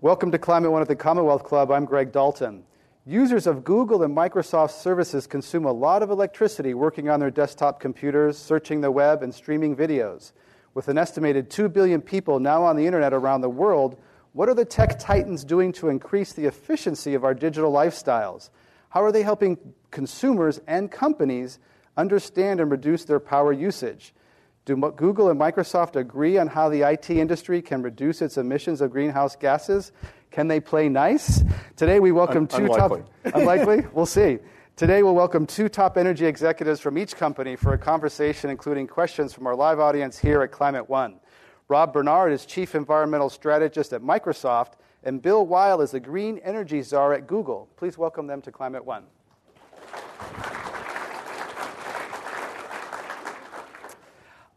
Welcome to Climate One at the Commonwealth Club. I'm Greg Dalton. Users of Google and Microsoft services consume a lot of electricity working on their desktop computers, searching the web, and streaming videos. With an estimated 2 billion people now on the internet around the world, what are the tech titans doing to increase the efficiency of our digital lifestyles? How are they helping consumers and companies understand and reduce their power usage? Do Google and Microsoft agree on how the IT industry can reduce its emissions of greenhouse gases? Can they play nice? Today we welcome Un- two unlikely. top. Unlikely? we'll see. Today we'll welcome two top energy executives from each company for a conversation including questions from our live audience here at Climate One. Rob Bernard is Chief Environmental Strategist at Microsoft, and Bill Weihl is the Green Energy Czar at Google. Please welcome them to Climate One.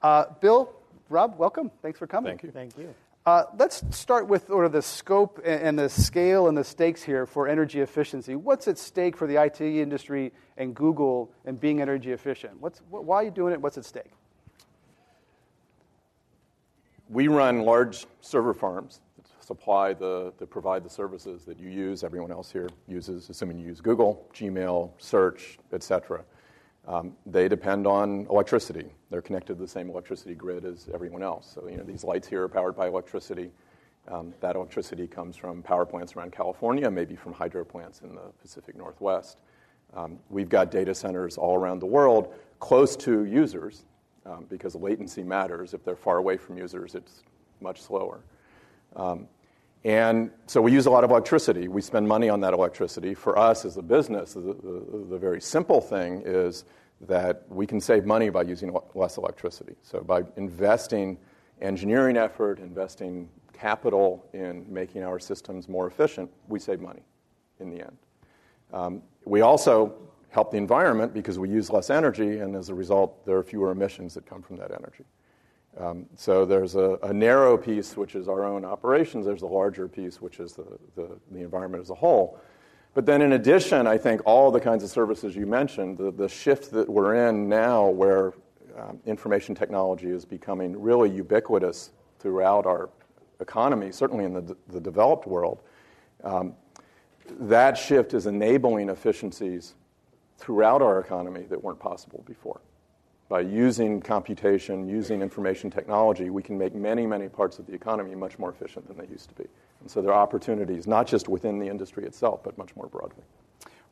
Uh, Bill, Rob, welcome. Thanks for coming. Thank you. Thank you. Uh, let's start with sort of the scope and, and the scale and the stakes here for energy efficiency. What's at stake for the IT industry and Google and being energy efficient? What's, why are you doing it? What's at stake? We run large server farms that supply the, that provide the services that you use, everyone else here uses, assuming you use Google, Gmail, search, et cetera. Um, they depend on electricity. They're connected to the same electricity grid as everyone else. So, you know, these lights here are powered by electricity. Um, that electricity comes from power plants around California, maybe from hydro plants in the Pacific Northwest. Um, we've got data centers all around the world close to users um, because latency matters. If they're far away from users, it's much slower. And so we use a lot of electricity. We spend money on that electricity. For us as a business, the, the, the very simple thing is that we can save money by using less electricity. So by investing engineering effort, investing capital in making our systems more efficient, we save money in the end. Um, we also help the environment because we use less energy, and as a result, there are fewer emissions that come from that energy. Um, so there's a, a, narrow piece, which is our own operations. There's a larger piece, which is the, the, the, environment as a whole. But then, in addition, I think all the kinds of services you mentioned, the, the shift that we're in now, where um, information technology is becoming really ubiquitous throughout our economy, certainly in the, the developed world, um, that shift is enabling efficiencies throughout our economy that weren't possible before by using computation, using information technology, we can make many, many parts of the economy much more efficient than they used to be. And so there are opportunities, not just within the industry itself, but much more broadly.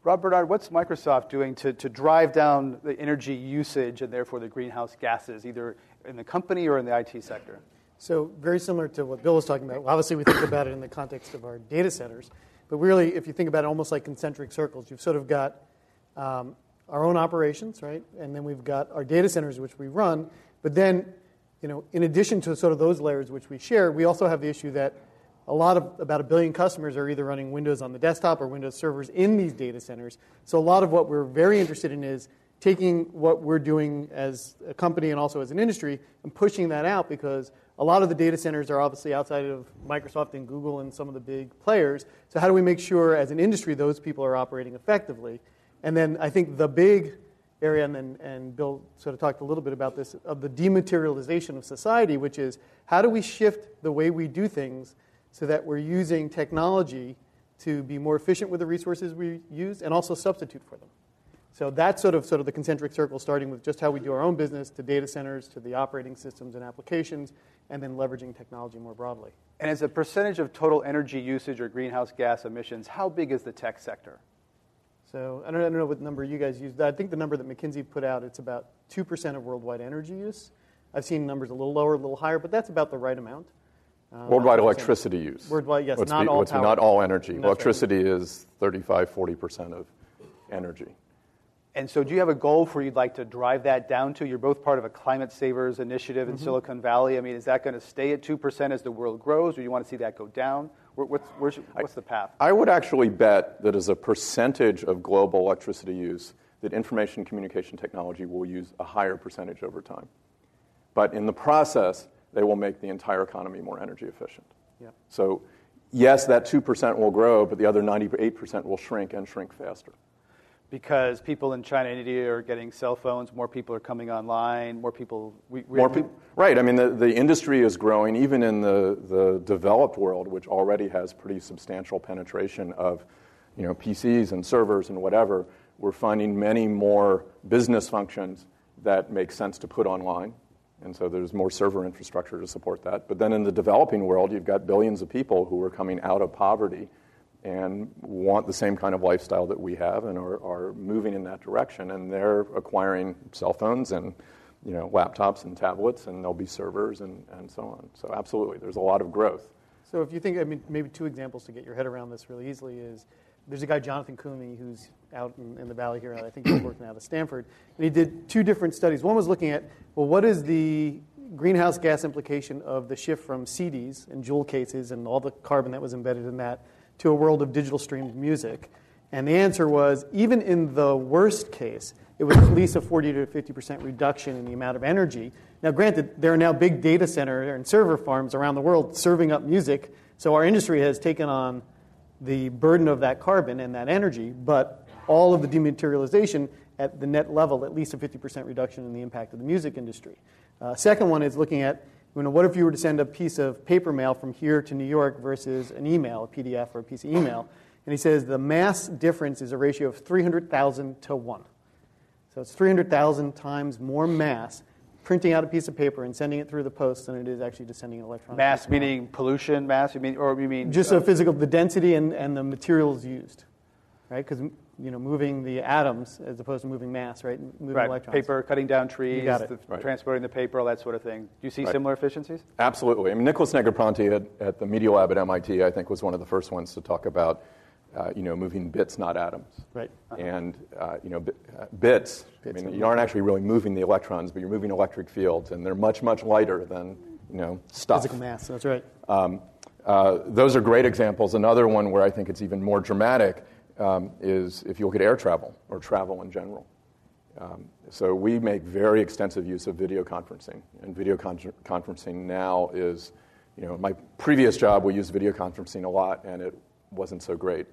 Rob Bernard, what's Microsoft doing to, to drive down the energy usage and therefore the greenhouse gases, either in the company or in the IT sector? So, very similar to what Bill was talking about. Obviously, we think about it in the context of our data centers. But really, if you think about it almost like concentric circles, you've sort of got um, our own operations, right? And then we've got our data centers, which we run. But then, you know, in addition to sort of those layers which we share, we also have the issue that a lot of about a billion customers are either running Windows on the desktop or Windows servers in these data centers. So a lot of what we're very interested in is taking what we're doing as a company and also as an industry and pushing that out because a lot of the data centers are obviously outside of Microsoft and Google and some of the big players. So how do we make sure as an industry those people are operating effectively? And then I think the big area, and, then, and Bill sort of talked a little bit about this, of the dematerialization of society, which is how do we shift the way we do things so that we're using technology to be more efficient with the resources we use and also substitute for them. So that's sort of sort of the concentric circle, starting with just how we do our own business, to data centers, to the operating systems and applications, and then leveraging technology more broadly. And as a percentage of total energy usage or greenhouse gas emissions, how big is the tech sector? So I don't, I don't know what number you guys use. I think the number that McKinsey put out, it's about 2% of worldwide energy use. I've seen numbers a little lower, a little higher, but that's about the right amount. Uh, worldwide electricity use. Worldwide, yes, let's not be, all let's power. Not all energy. That's electricity right. is 35, 40% of energy. And so, do you have a goal for you'd like to drive that down to? You're both part of a climate savers initiative in mm-hmm. Silicon Valley. I mean, is that going to stay at 2% as the world grows, or do you want to see that go down? What's, what's the path? I would actually bet that as a percentage of global electricity use, that information communication technology will use a higher percentage over time. But in the process, they will make the entire economy more energy efficient. Yeah. So, yes, that 2% will grow, but the other 98% will shrink and shrink faster because people in China and India are getting cell phones, more people are coming online, more people. We, we more. Right. I mean, the, the industry is growing, even in the, the developed world, which already has pretty substantial penetration of, you know, PCs and servers and whatever. We're finding many more business functions that make sense to put online. And so there's more server infrastructure to support that. But then in the developing world, you've got billions of people who are coming out of poverty and want the same kind of lifestyle that we have and are, are moving in that direction. And they're acquiring cell phones and you know, laptops and tablets, and there'll be servers and, and so on. So absolutely, there's a lot of growth. So if you think, I mean, maybe two examples to get your head around this really easily is there's a guy, Jonathan Koomey, who's out in, in the valley here. I think he's working out of Stanford. And he did two different studies. One was looking at, well, what is the greenhouse gas implication of the shift from CDs and jewel cases and all the carbon that was embedded in that to a world of digital streamed music? And the answer was even in the worst case, it was at least a 40 to 50% reduction in the amount of energy. Now, granted, there are now big data center and server farms around the world serving up music, so our industry has taken on the burden of that carbon and that energy, but all of the dematerialization at the net level, at least a 50% reduction in the impact of the music industry. Uh, second one is looking at you know, what if you were to send a piece of paper mail from here to New York versus an email, a PDF or a piece of email? And he says the mass difference is a ratio of 300,000 to 1. So it's 300,000 times more mass printing out a piece of paper and sending it through the post than it is actually just sending an electronic. Mass meaning pollution, mass, you mean, or you mean just uh, a physical, the density and, and the materials used, right? Because you know, moving the atoms as opposed to moving mass, right? Moving right. electrons. Paper, cutting down trees, the, right. transporting the paper, all that sort of thing. Do you see right. similar efficiencies? Absolutely. I mean, Nicholas Negroponte at, at the Media Lab at MIT, I think, was one of the first ones to talk about, uh, you know, moving bits, not atoms. Right. Uh-huh. And, uh, you know, uh, bits, bits, I mean, you aren't actually really moving the electrons, but you're moving electric fields, and they're much, much lighter than, you know, stuff. Physical mass, that's right. Um, uh, those are great examples. Another one where I think it's even more dramatic um, is if you look at air travel or travel in general. Um, so we make very extensive use of video conferencing, and video con- conferencing now is, you know, my previous job we used video conferencing a lot, and it wasn't so great.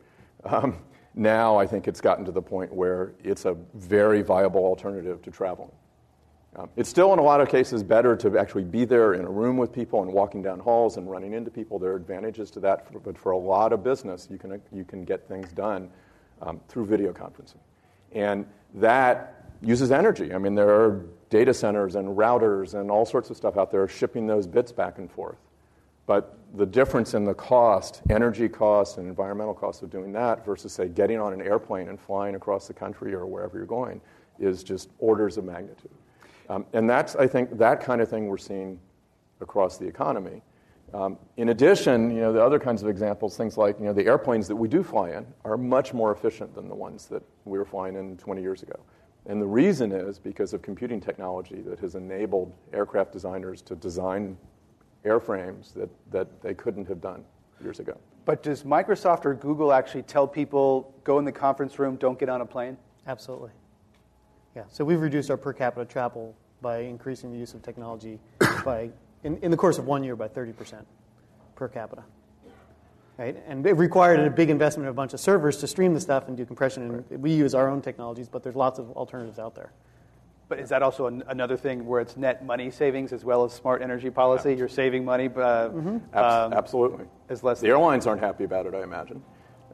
Um, now I think it's gotten to the point where it's a very viable alternative to traveling. Um, it's still, in a lot of cases, better to actually be there in a room with people and walking down halls and running into people. There are advantages to that, for, but for a lot of business, you can, you can get things done um, through video conferencing. And that uses energy. I mean, there are data centers and routers and all sorts of stuff out there shipping those bits back and forth. But the difference in the cost, energy cost and environmental cost of doing that versus, say, getting on an airplane and flying across the country or wherever you're going is just orders of magnitude. Um, and that's, I think, that kind of thing we're seeing across the economy. Um, in addition, you know, the other kinds of examples, things like you know, the airplanes that we do fly in are much more efficient than the ones that we were flying in 20 years ago. And the reason is because of computing technology that has enabled aircraft designers to design airframes that, that they couldn't have done years ago. But does Microsoft or Google actually tell people, go in the conference room, don't get on a plane? Absolutely. Yeah, so we've reduced our per capita travel by increasing the use of technology by, in, in the course of one year, by 30% per capita. Right? And it required a big investment of a bunch of servers to stream the stuff and do compression. And right. we use our own technologies, but there's lots of alternatives out there. But is that also an, another thing where it's net money savings as well as smart energy policy? Yeah. You're saving money, but uh, mm-hmm. um, absolutely. As less the airlines aren't happy about it, I imagine.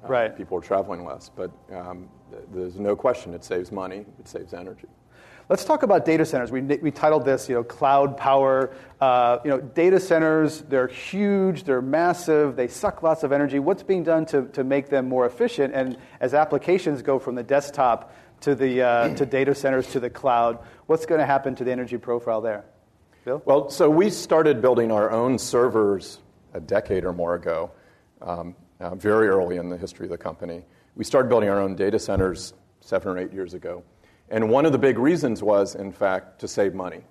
Uh, right. People are traveling less, but um, there's no question it saves money, it saves energy. Let's talk about data centers. We, we titled this, you know, cloud power. Uh, you know, data centers, they're huge, they're massive, they suck lots of energy. What's being done to, to make them more efficient? And as applications go from the desktop to the uh, to data centers to the cloud, what's going to happen to the energy profile there? Bill? Well, so we started building our own servers a decade or more ago, um, uh, very early in the history of the company. We started building our own data centers seven or eight years ago. And one of the big reasons was, in fact, to save money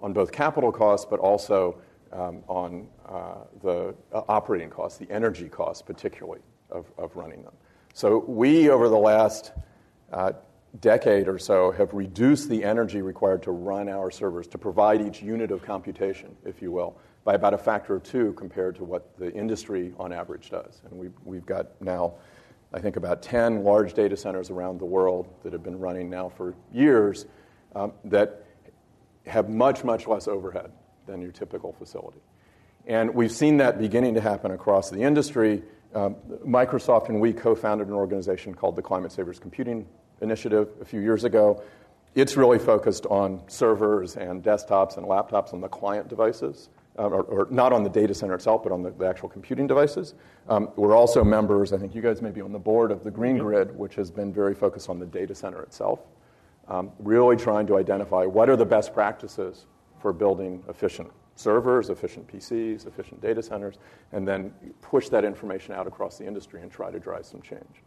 on both capital costs, but also um, on uh, the uh, operating costs, the energy costs, particularly, of, of running them. So we, over the last uh, decade or so, have reduced the energy required to run our servers, to provide each unit of computation, if you will, by about a factor of two compared to what the industry on average does. And we've, we've got now, I think, about 10 large data centers around the world that have been running now for years um, that have much, much less overhead than your typical facility. And we've seen that beginning to happen across the industry. Um, Microsoft and we co founded an organization called the Climate Savers Computing Initiative a few years ago. It's really focused on servers and desktops and laptops on the client devices um, or, or, not on the data center itself, but on the, the actual computing devices. Um, we're also members, I think you guys may be on the board of the Green mm-hmm. Grid, which has been very focused on the data center itself, um, really trying to identify what are the best practices for building efficient servers, efficient PCs, efficient data centers, and then push that information out across the industry and try to drive some change.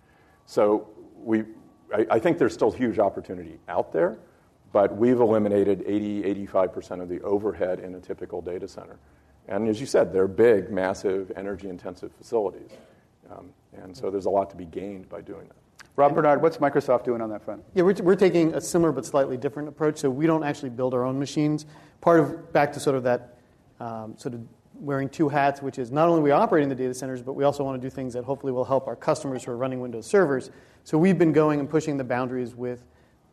So we, I, I think there's still huge opportunity out there but we've eliminated 80, 85% of the overhead in a typical data center. And as you said, they're big, massive, energy intensive facilities. Um, and so there's a lot to be gained by doing that. Rob Bernard, what's Microsoft doing on that front? Yeah, we're, we're taking a similar but slightly different approach. So we don't actually build our own machines. Part of, back to sort of that um, sort of wearing two hats, which is not only we operate in the data centers, but we also want to do things that hopefully will help our customers who are running Windows servers. So we've been going and pushing the boundaries with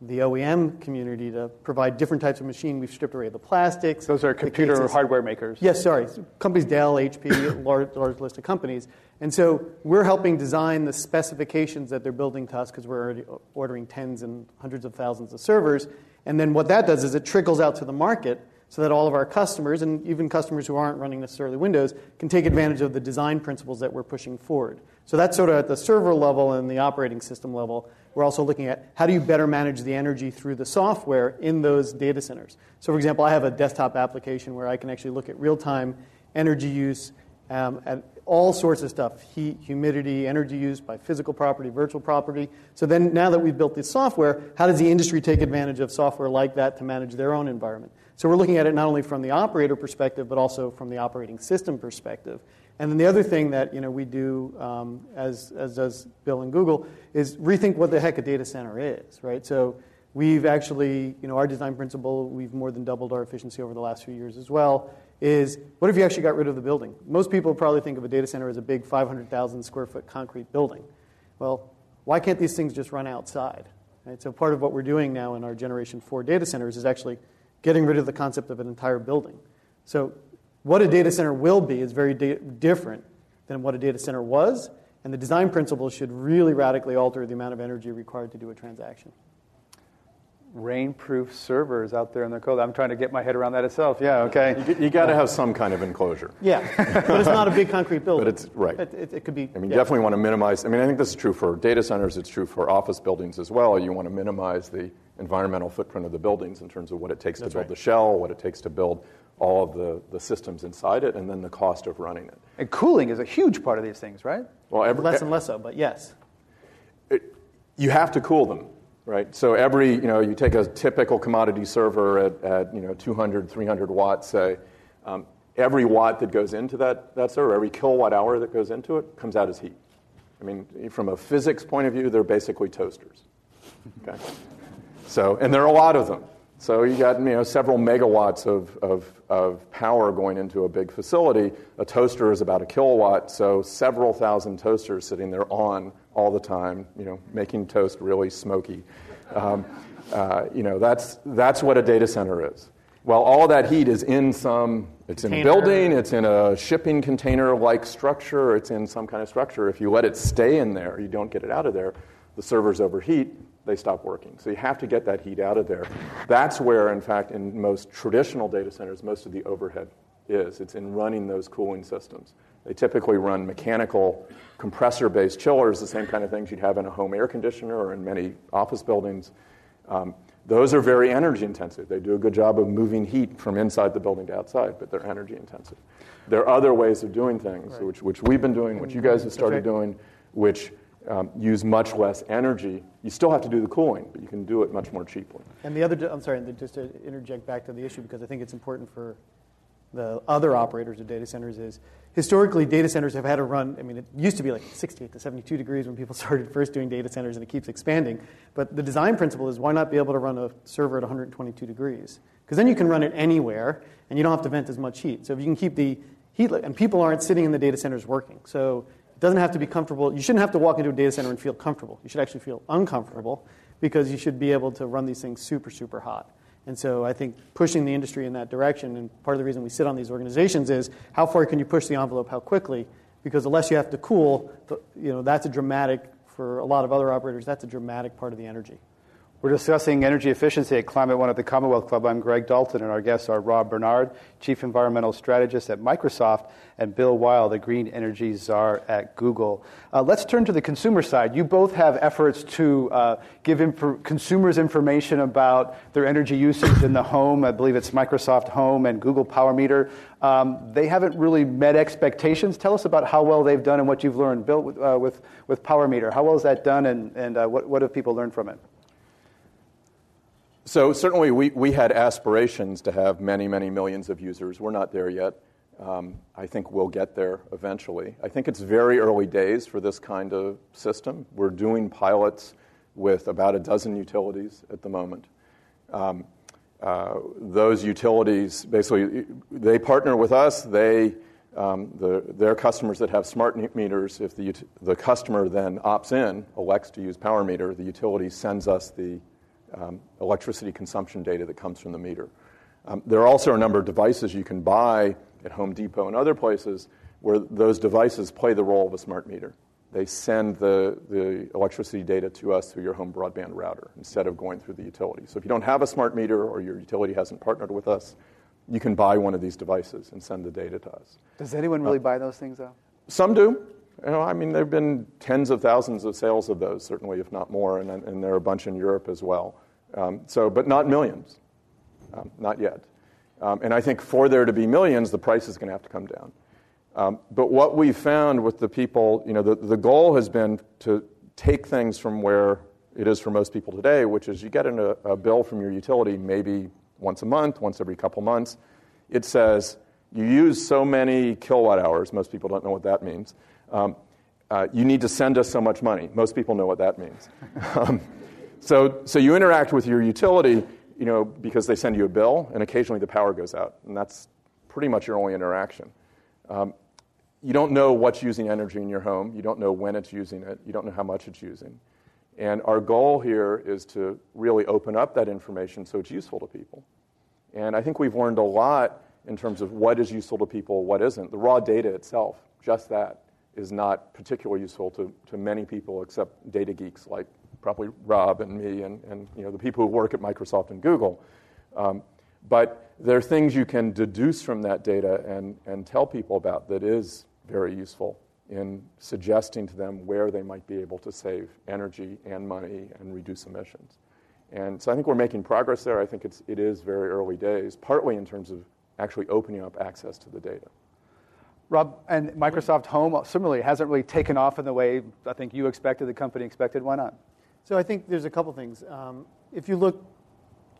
the OEM community to provide different types of machine. We've stripped away the plastics. Those are computer hardware makers. Yes, sorry. Companies Dell, HP, large, large list of companies. And so we're helping design the specifications that they're building to us because we're already ordering tens and hundreds of thousands of servers. And then what that does is it trickles out to the market so that all of our customers, and even customers who aren't running necessarily Windows, can take advantage of the design principles that we're pushing forward. So that's sort of at the server level and the operating system level. We're also looking at how do you better manage the energy through the software in those data centers. So, for example, I have a desktop application where I can actually look at real time energy use um, at all sorts of stuff heat, humidity, energy use by physical property, virtual property. So, then now that we've built this software, how does the industry take advantage of software like that to manage their own environment? So, we're looking at it not only from the operator perspective, but also from the operating system perspective. And then the other thing that you know, we do, um, as, as does Bill and Google, is rethink what the heck a data center is, right? So we've actually, you know, our design principle, we've more than doubled our efficiency over the last few years as well, is what if you actually got rid of the building? Most people probably think of a data center as a big 500,000 square foot concrete building. Well, why can't these things just run outside? Right? So part of what we're doing now in our Generation 4 data centers is actually getting rid of the concept of an entire building. So what a data center will be is very di- different than what a data center was, and the design principles should really radically alter the amount of energy required to do a transaction. Rainproof servers out there in the cold. I'm trying to get my head around that itself. Yeah, okay. You, you got to have some kind of enclosure. Yeah, but it's not a big concrete building. but it's right. It, it, it could be. I mean, yeah. definitely want to minimize. I mean, I think this is true for data centers. It's true for office buildings as well. You want to minimize the environmental footprint of the buildings in terms of what it takes That's to build right. the shell, what it takes to build all of the, the systems inside it, and then the cost of running it. And cooling is a huge part of these things, right? Well, every, less and less so, but yes. It, you have to cool them, right? So every, you know, you take a typical commodity server at, at you know, 200, 300 watts, say, um, every watt that goes into that, that server, every kilowatt hour that goes into it, comes out as heat. I mean, from a physics point of view, they're basically toasters. Okay? So, and there are a lot of them. So you got you know, several megawatts of, of, of power going into a big facility. A toaster is about a kilowatt, so several thousand toasters sitting there on all the time, you know, making toast really smoky. Um, uh, you know, that's, that's what a data center is. Well, all that heat is in some, it's in a building, it's in a shipping container like structure, it's in some kind of structure. If you let it stay in there, you don't get it out of there, the servers overheat, they stop working. So you have to get that heat out of there. That's where, in fact, in most traditional data centers, most of the overhead is. It's in running those cooling systems. They typically run mechanical compressor based chillers, the same kind of things you'd have in a home air conditioner or in many office buildings. Um, those are very energy intensive. They do a good job of moving heat from inside the building to outside, but they're energy intensive. There are other ways of doing things, right. which, which we've been doing, which you guys have started doing, which um, use much less energy. You still have to do the cooling, but you can do it much more cheaply. And the other, I'm sorry, just to interject back to the issue because I think it's important for the other operators of data centers is historically data centers have had to run i mean it used to be like 68 to 72 degrees when people started first doing data centers and it keeps expanding but the design principle is why not be able to run a server at 122 degrees because then you can run it anywhere and you don't have to vent as much heat so if you can keep the heat and people aren't sitting in the data centers working so it doesn't have to be comfortable you shouldn't have to walk into a data center and feel comfortable you should actually feel uncomfortable because you should be able to run these things super super hot and so I think pushing the industry in that direction, and part of the reason we sit on these organizations is how far can you push the envelope, how quickly? Because unless you have to cool, you know, that's a dramatic, for a lot of other operators, that's a dramatic part of the energy. We're discussing energy efficiency at Climate One at the Commonwealth Club. I'm Greg Dalton, and our guests are Rob Bernard, Chief Environmental Strategist at Microsoft, and Bill Weihl, the Green Energy Czar at Google. Uh, let's turn to the consumer side. You both have efforts to uh, give inf- consumers information about their energy usage in the home. I believe it's Microsoft Hohm and Google Power Meter. Um, they haven't really met expectations. Tell us about how well they've done and what you've learned. Bill, uh, with, with Power Meter, how well is that done, and, and uh, what, what have people learned from it? So certainly we, we had aspirations to have many, many millions of users. We're not there yet. Um, I think we'll get there eventually. I think it's very early days for this kind of system. We're doing pilots with about a dozen utilities at the moment. Um, uh, those utilities basically they partner with us. They um, the, their customers that have smart meters, if the, the customer then opts in, elects to use Power Meter, the utility sends us the um, electricity consumption data that comes from the meter. Um, there are also a number of devices you can buy at Home Depot and other places where those devices play the role of a smart meter. They send the, the electricity data to us through your home broadband router instead of going through the utility. So if you don't have a smart meter or your utility hasn't partnered with us, you can buy one of these devices and send the data to us. Does anyone really uh, buy those things, though? Some do. You know, I mean, there have been tens of thousands of sales of those, certainly, if not more, and, and there are a bunch in Europe as well. Um, so, but not millions, um, not yet. Um, and I think for there to be millions, the price is going to have to come down. Um, but what we found with the people, you know, the, the goal has been to take things from where it is for most people today, which is you get a, a bill from your utility maybe once a month, once every couple months. It says you use so many kilowatt hours. Most people don't know what that means. Um, uh, you need to send us so much money. Most people know what that means. um, so, so you interact with your utility, you know, because they send you a bill, and occasionally the power goes out, and that's pretty much your only interaction. Um, you don't know what's using energy in your home. You don't know when it's using it. You don't know how much it's using. And our goal here is to really open up that information so it's useful to people. And I think we've learned a lot in terms of what is useful to people, what isn't. The raw data itself, just that, is not particularly useful to, to many people except data geeks like probably Rob and me and, and you know, the people who work at Microsoft and Google. Um, but there are things you can deduce from that data and, and tell people about that is very useful in suggesting to them where they might be able to save energy and money and reduce emissions. And so I think we're making progress there. I think it's, it is very early days, partly in terms of actually opening up access to the data. Rob, and Microsoft Hohm similarly hasn't really taken off in the way I think you expected, the company expected. Why not? So I think there's a couple things. Um, if you look,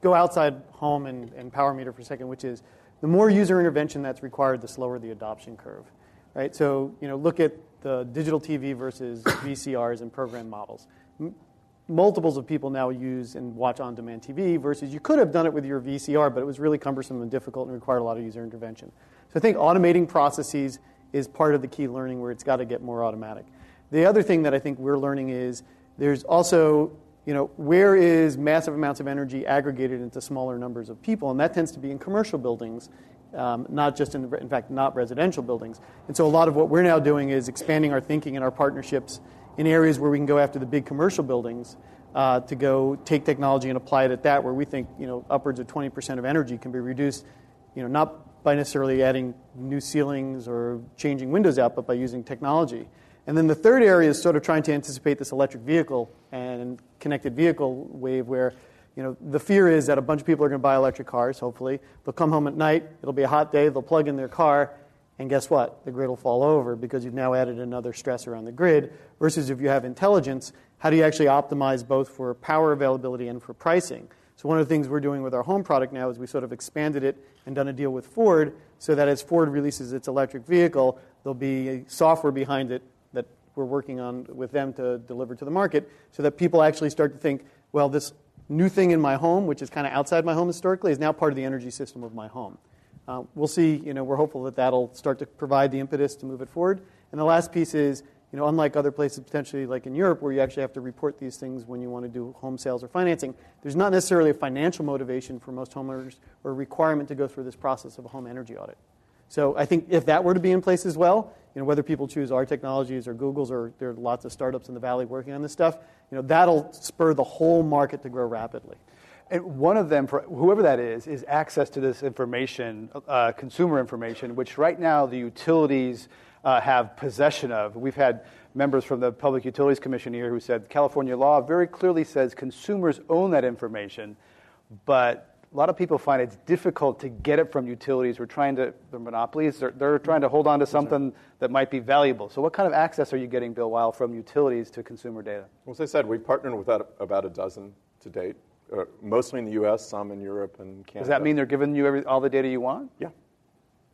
go outside Hohm and, and power meter for a second, which is the more user intervention that's required, the slower the adoption curve, right? So you know, look at the digital TV versus VCRs and program models. M- multiples of people now use and watch on-demand TV versus you could have done it with your VCR, but it was really cumbersome and difficult and required a lot of user intervention. So I think automating processes is part of the key learning where it's got to get more automatic. The other thing that I think we're learning is there's also, you know, where is massive amounts of energy aggregated into smaller numbers of people? And that tends to be in commercial buildings, um, not just in, in fact, not residential buildings. And so a lot of what we're now doing is expanding our thinking and our partnerships in areas where we can go after the big commercial buildings uh, to go take technology and apply it at that, where we think, you know, upwards of 20% of energy can be reduced, you know, not by necessarily adding new ceilings or changing windows out, but by using technology. And then the third area is sort of trying to anticipate this electric vehicle and connected vehicle wave where you know, the fear is that a bunch of people are going to buy electric cars, hopefully. They'll come home at night, it'll be a hot day, they'll plug in their car, And guess what? The grid will fall over because you've now added another stressor on the grid. Versus if you have intelligence, how do you actually optimize both for power availability and for pricing? So, one of the things we're doing with our home product now is we sort of expanded it and done a deal with Ford so that as Ford releases its electric vehicle, there'll be software behind it that we're working on with them to deliver to the market so that people actually start to think, well, this new thing in my home, which is kind of outside my home historically, is now part of the energy system of my home. Uh, we'll see, you know, we're hopeful that that'll start to provide the impetus to move it forward. And the last piece is you know, unlike other places potentially like in Europe where you actually have to report these things when you want to do home sales or financing, there's not necessarily a financial motivation for most homeowners or requirement to go through this process of a home energy audit. So I think if that were to be in place as well, you know, whether people choose our technologies or Google's or there are lots of startups in the valley working on this stuff, you know, that'll spur the whole market to grow rapidly. And one of them, for whoever that is, is access to this information, uh, consumer information, which right now the utilities uh, have possession of. We've had members from the Public Utilities Commission here who said California law very clearly says consumers own that information, but a lot of people find it's difficult to get it from utilities. We're trying to, they're monopolies, they're, they're trying to hold on to something that might be valuable. So, what kind of access are you getting, Bill Weihl, from utilities to consumer data? Well, as I said, we've partnered with about a dozen to date, uh, mostly in the US, some in Europe and Canada. Does that mean they're giving you every, all the data you want? Yeah,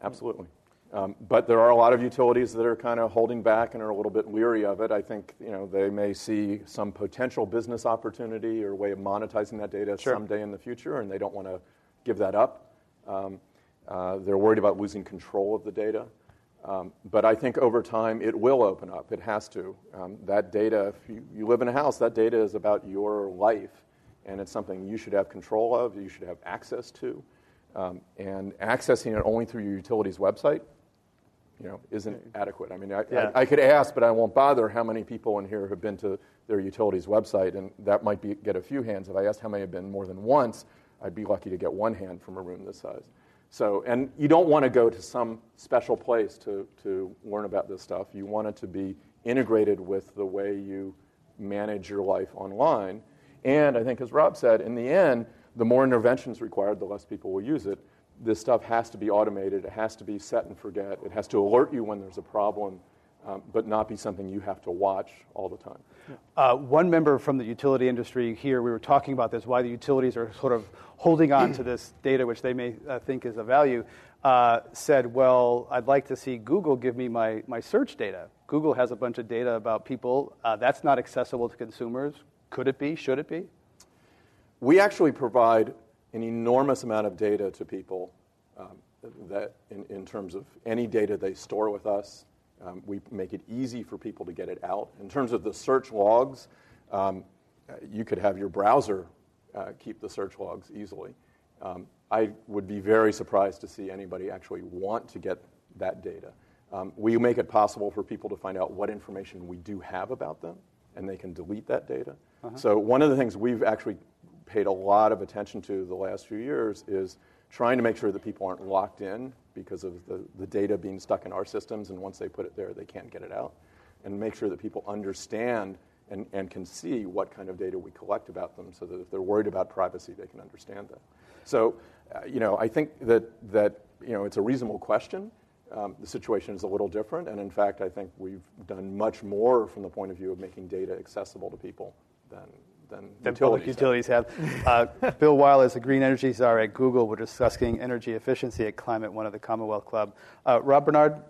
absolutely. Um, but there are a lot of utilities that are kind of holding back and are a little bit leery of it. I think you know they may see some potential business opportunity or way of monetizing that data sure. someday in the future, and they don't want to give that up. Um, uh, they're worried about losing control of the data. Um, but I think over time it will open up. It has to. Um, that data, if you, you, live in a house, that data is about your life, and it's something you should have control of, you should have access to. Um, and accessing it only through your utility's website you know, isn't adequate. I mean, I, yeah. I, I, could ask, but I won't bother how many people in here have been to their utilities website, and that might be, get a few hands. If I asked how many have been more than once, I'd be lucky to get one hand from a room this size. So, and you don't want to go to some special place to, to learn about this stuff. You want it to be integrated with the way you manage your life online. And I think, as Rob said, in the end, the more interventions required, the less people will use it this stuff has to be automated. It has to be set and forget. It has to alert you when there's a problem, um, but not be something you have to watch all the time. Uh, one member from the utility industry here, we were talking about this, why the utilities are sort of holding on to this data, which they may uh, think is of value, uh, said, Well, I'd like to see Google give me my, my search data. Google has a bunch of data about people. Uh, that's not accessible to consumers. Could it be? Should it be? We actually provide an enormous amount of data to people um, that in, in, terms of any data they store with us. Um, we make it easy for people to get it out. In terms of the search logs, um, you could have your browser uh, keep the search logs easily. Um, I would be very surprised to see anybody actually want to get that data. Um, we make it possible for people to find out what information we do have about them, and they can delete that data. Uh-huh. So, one of the things we've actually paid a lot of attention to the last few years is trying to make sure that people aren't locked in because of the, the data being stuck in our systems, and once they put it there, they can't get it out. And make sure that people understand and, and can see what kind of data we collect about them so that if they're worried about privacy, they can understand that. So, uh, you know, I think that, that you know, it's a reasonable question. Um, the situation is a little different, and in fact, I think we've done much more from the point of view of making data accessible to people than, than, than utilities utilities have. have. Uh, Bill Weihl is the Green Energy Czar at Google. We're discussing energy efficiency at Climate One of the Commonwealth Club. Uh, Rob Bernard,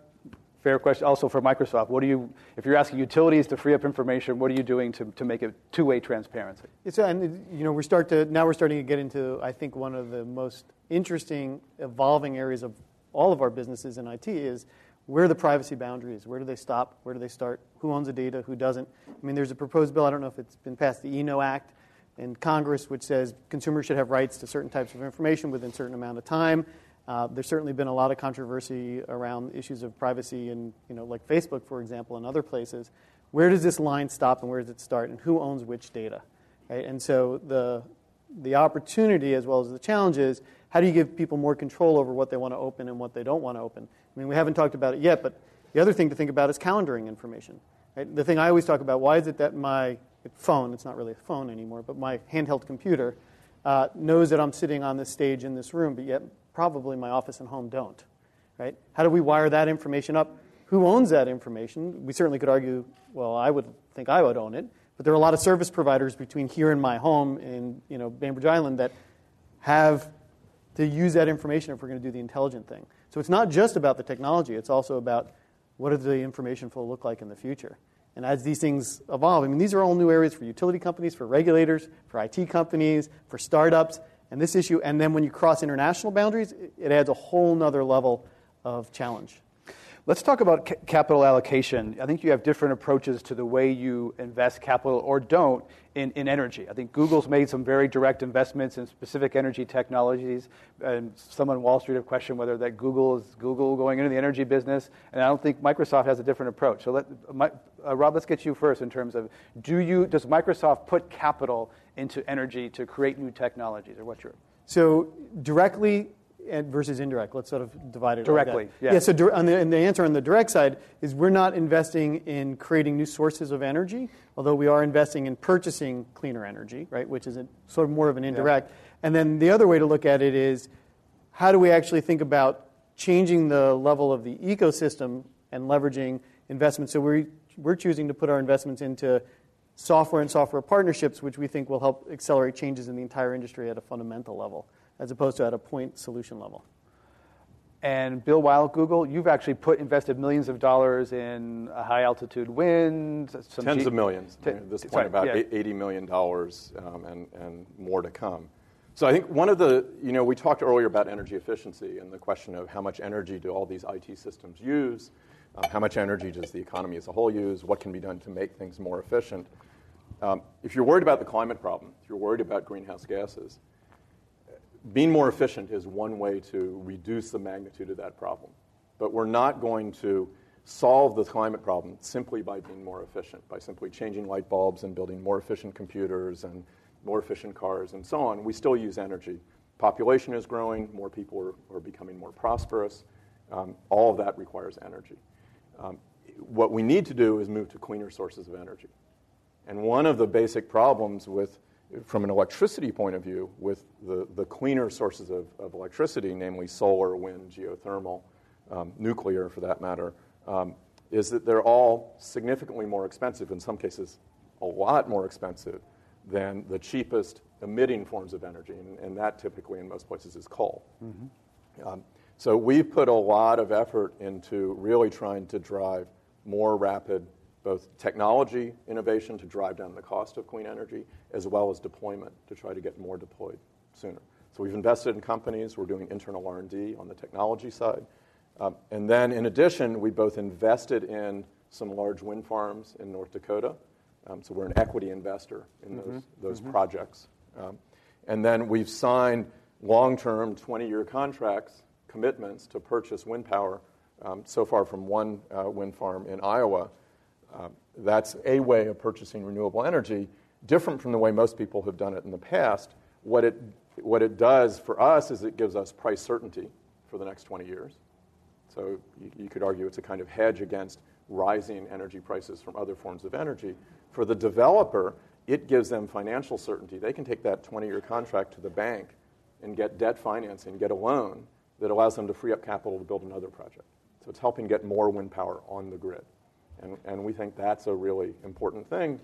fair question. Also for Microsoft, what do you, if you're asking utilities to free up information, what are you doing to, to make it two-way transparency? It's, and you know, we start to now we're starting to get into I think one of the most interesting evolving areas of all of our businesses in IT is where are the privacy boundaries? Where do they stop? Where do they start? Who owns the data? Who doesn't? I mean, there's a proposed bill, I don't know if it's been passed, the e-KNOW Act in Congress, which says consumers should have rights to certain types of information within a certain amount of time. Uh, there's certainly been a lot of controversy around issues of privacy and, you know, like Facebook, for example, and other places. Where does this line stop and where does it start? And who owns which data? Right? And so the, the opportunity as well as the challenge is how do you give people more control over what they want to open and what they don't want to open? I mean, we haven't talked about it yet, but the other thing to think about is calendaring information. Right? The thing I always talk about why is it that my phone, it's not really a phone anymore, but my handheld computer uh, knows that I'm sitting on this stage in this room, but yet probably my office and home don't. right? How do we wire that information up? Who owns that information? We certainly could argue, well, I would think I would own it, but there are a lot of service providers between here and my home in you know, Bainbridge Island that have to use that information if we're going to do the intelligent thing. So it's not just about the technology, it's also about what does the information flow look like in the future. And as these things evolve, I mean, these are all new areas for utility companies, for regulators, for IT companies, for startups. And this issue, and then when you cross international boundaries, it adds a whole nother level of challenge. Let's talk about ca- capital allocation. I think you have different approaches to the way you invest capital or don't in, in energy. I think Google's made some very direct investments in specific energy technologies. And someone on Wall Street have questioned whether that Google is Google going into the energy business. And I don't think Microsoft has a different approach. So let, my, uh, Rob, let's get you first in terms of do you does Microsoft put capital into energy to create new technologies, or what's your so directly versus indirect. Let's sort of divide it directly. Like yeah. yeah. So on the, and the answer on the direct side is we're not investing in creating new sources of energy, although we are investing in purchasing cleaner energy, right? Which is a, sort of more of an indirect. Yeah. And then the other way to look at it is how do we actually think about changing the level of the ecosystem and leveraging investments? So we're we're choosing to put our investments into software and software partnerships, which we think will help accelerate changes in the entire industry at a fundamental level as opposed to at a point solution level. And Bill Weihl, Google, you've actually put invested millions of dollars in a high altitude wind. Tens G- of millions. T- at this point, sorry, about yeah. $80 million um, and, and more to come. So I think one of the, you know, we talked earlier about energy efficiency and the question of how much energy do all these IT systems use? Uh, how much energy does the economy as a whole use? What can be done to make things more efficient? Um, if you're worried about the climate problem, if you're worried about greenhouse gases, being more efficient is one way to reduce the magnitude of that problem. But we're not going to solve the climate problem simply by being more efficient, by simply changing light bulbs and building more efficient computers and more efficient cars and so on. We still use energy. Population is growing, more people are, are becoming more prosperous. Um, all of that requires energy. Um, what we need to do is move to cleaner sources of energy. And one of the basic problems with from an electricity point of view, with the, the cleaner sources of, of electricity, namely solar, wind, geothermal, um, nuclear for that matter, um, is that they're all significantly more expensive, in some cases, a lot more expensive than the cheapest emitting forms of energy. And, and that typically, in most places, is coal. Mm-hmm. Um, so we've put a lot of effort into really trying to drive more rapid both technology innovation to drive down the cost of clean energy, as well as deployment to try to get more deployed sooner. So we've invested in companies. We're doing internal R&D on the technology side. Um, and then in addition, we both invested in some large wind farms in North Dakota. Um, so we're an equity investor in mm-hmm. those, those mm-hmm. projects. Um, and then we've signed long-term 20-year contracts, commitments to purchase wind power um, so far from one uh, wind farm in Iowa um, that's a way of purchasing renewable energy, different from the way most people have done it in the past. What it, what it does for us is it gives us price certainty for the next 20 years. So you, you could argue it's a kind of hedge against rising energy prices from other forms of energy. For the developer, it gives them financial certainty. They can take that 20 year contract to the bank and get debt financing, get a loan that allows them to free up capital to build another project. So it's helping get more wind power on the grid. And, and we think that's a really important thing.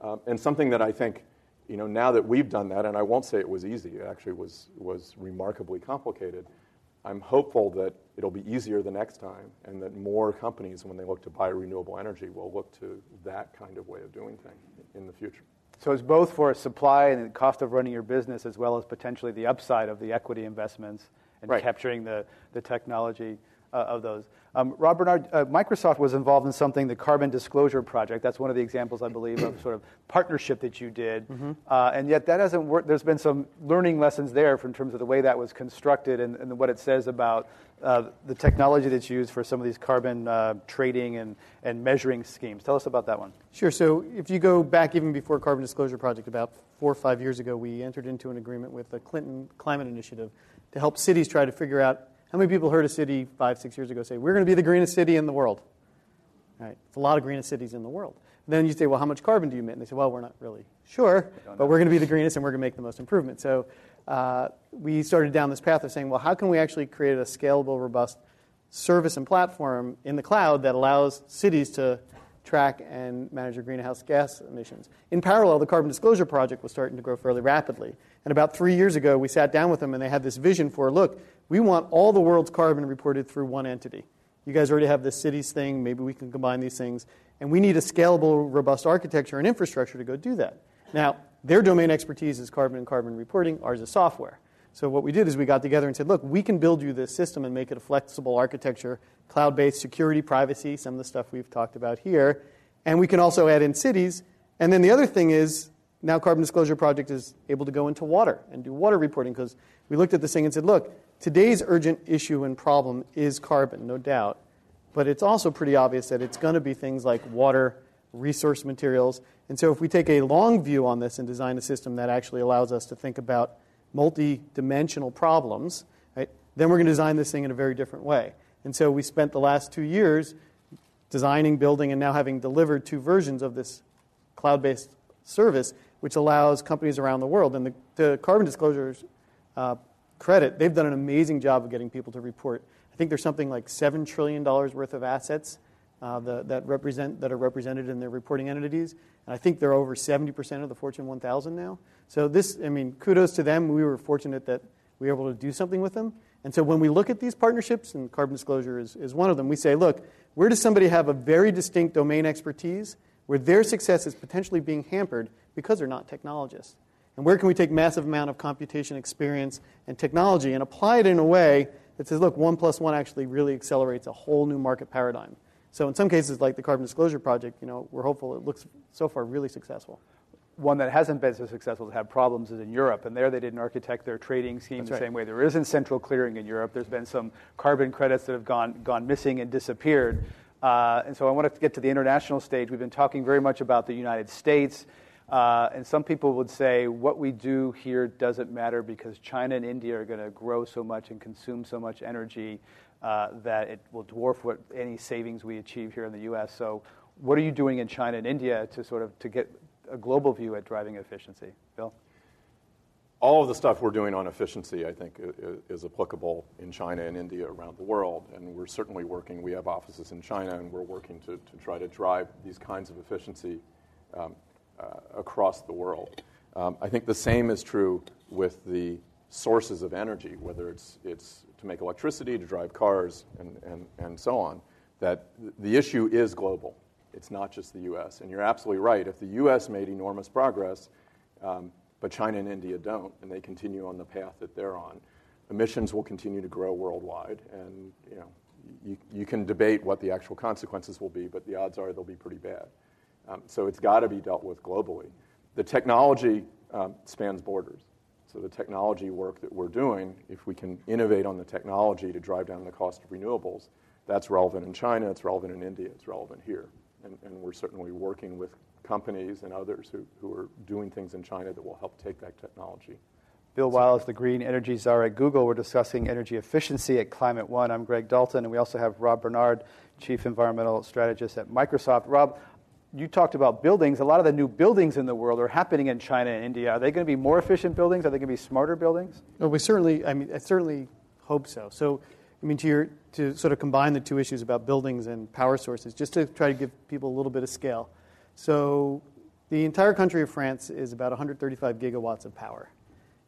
Um, and something that I think, you know, now that we've done that, and I won't say it was easy, it actually was, was remarkably complicated. I'm hopeful that it'll be easier the next time and that more companies, when they look to buy renewable energy, will look to that kind of way of doing things in the future. So it's both for supply and the cost of running your business as well as potentially the upside of the equity investments and right. capturing the, the technology uh, of those. Um, Rob Bernard, uh, Microsoft was involved in something, the Carbon Disclosure Project. That's one of the examples, I believe, of sort of partnership that you did. Mm-hmm. Uh, and yet that hasn't worked. There's been some learning lessons there in terms of the way that was constructed and, and what it says about uh, the technology that's used for some of these carbon uh, trading and, and measuring schemes. Tell us about that one. Sure. So if you go back even before Carbon Disclosure Project, about four or five years ago, we entered into an agreement with the Clinton Climate Initiative to help cities try to figure out how many people heard a city five, six years ago say, We're going to be the greenest city in the world? Right? It's a lot of greenest cities in the world. And then you say, Well, how much carbon do you emit? And they say, Well, we're not really sure, but we're going to be the greenest and we're going to make the most improvement. So uh, we started down this path of saying, Well, how can we actually create a scalable, robust service and platform in the cloud that allows cities to track and manage their greenhouse gas emissions. In parallel, the Carbon Disclosure Project was starting to grow fairly rapidly. And about three years ago, we sat down with them and they had this vision for look, we want all the world's carbon reported through one entity. You guys already have this cities thing, maybe we can combine these things. And we need a scalable, robust architecture and infrastructure to go do that. Now, their domain expertise is carbon and carbon reporting, ours is software. So what we did is we got together and said, look, we can build you this system and make it a flexible architecture, cloud-based security, privacy, some of the stuff we've talked about here. And we can also add in cities. And then the other thing is now Carbon Disclosure Project is able to go into water and do water reporting because we looked at this thing and said, look, today's urgent issue and problem is carbon, no doubt. But it's also pretty obvious that it's going to be things like water, resource materials. And so if we take a long view on this and design a system that actually allows us to think about multi-dimensional problems, right, then we're going to design this thing in a very different way. And so we spent the last two years designing, building, and now having delivered two versions of this cloud-based service, which allows companies around the world, and the, the carbon disclosures uh, credit, they've done an amazing job of getting people to report. I think there's something like $7 trillion worth of assets Uh, the, that, represent, that are represented in their reporting entities. And I think they're over 70% of the Fortune 1000 now. So this, I mean, kudos to them. We were fortunate that we were able to do something with them. And so when we look at these partnerships, and carbon disclosure is, is one of them, we say, look, where does somebody have a very distinct domain expertise where their success is potentially being hampered because they're not technologists? And where can we take massive amount of computation experience and technology and apply it in a way that says, look, one plus one actually really accelerates a whole new market paradigm. So in some cases, like the Carbon Disclosure Project, you know, we're hopeful it looks so far really successful. One that hasn't been so successful to have problems is in Europe, and there they didn't architect their trading scheme That's the right. same way. There isn't central clearing in Europe. There's been some carbon credits that have gone gone missing and disappeared. Uh, and so I want to get to the international stage. We've been talking very much about the United States. Uh, and some people would say what we do here doesn't matter because China and India are going to grow so much and consume so much energy that it will dwarf what any savings we achieve here in the U.S. So, what are you doing in China and India to sort of to get a global view at driving efficiency, Bill? All of the stuff we're doing on efficiency, I think, is applicable in China and India around the world. And we're certainly working, we have offices in China, and we're working to, to try to drive these kinds of efficiency um, uh, across the world. Um, I think the same is true with the sources of energy, whether it's, it's to make electricity, to drive cars, and, and, and so on, that the issue is global. It's not just the US. And you're absolutely right. If the US made enormous progress, um, but China and India don't, and they continue on the path that they're on, emissions will continue to grow worldwide. And you, know, you, you can debate what the actual consequences will be, but the odds are they'll be pretty bad. Um, so it's got to be dealt with globally. The technology um, spans borders. So the technology work that we're doing, if we can innovate on the technology to drive down the cost of renewables, that's relevant in China, it's relevant in India, it's relevant here. And, and we're certainly working with companies and others who, who are doing things in China that will help take that technology. Bill is the green energy czar at Google. We're discussing energy efficiency at Climate One. I'm Greg Dalton, and we also have Rob Bernard, chief environmental strategist at Microsoft. Rob, you talked about buildings. A lot of the new buildings in the world are happening in China and India. Are they going to be more efficient buildings? Are they going to be smarter buildings? Well, we certainly, I mean, I certainly hope so. So, I mean, to, your, to sort of combine the two issues about buildings and power sources, just to try to give people a little bit of scale. So, the entire country of France is about 135 gigawatts of power.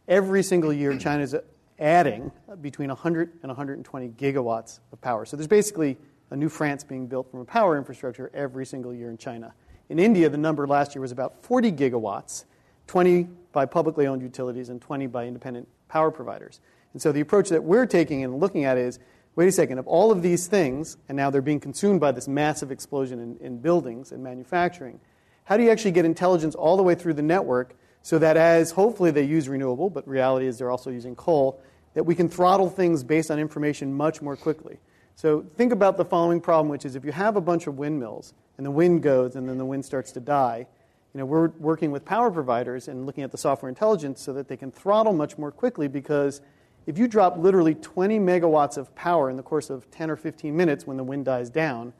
Every single year, China is adding between 100 and 120 gigawatts of power. So, there's basically a new France being built from a power infrastructure every single year in China. In India, the number last year was about 40 gigawatts, 20 by publicly owned utilities and 20 by independent power providers. And so the approach that we're taking and looking at is wait a second, of all of these things, and now they're being consumed by this massive explosion in, in buildings and manufacturing, how do you actually get intelligence all the way through the network so that as hopefully they use renewable, but reality is they're also using coal, that we can throttle things based on information much more quickly? So think about the following problem, which is if you have a bunch of windmills and the wind goes and then the wind starts to die, you know, we're working with power providers and looking at the software intelligence so that they can throttle much more quickly because if you drop literally 20 megawatts of power in the course of 10 or 15 minutes when the wind dies down,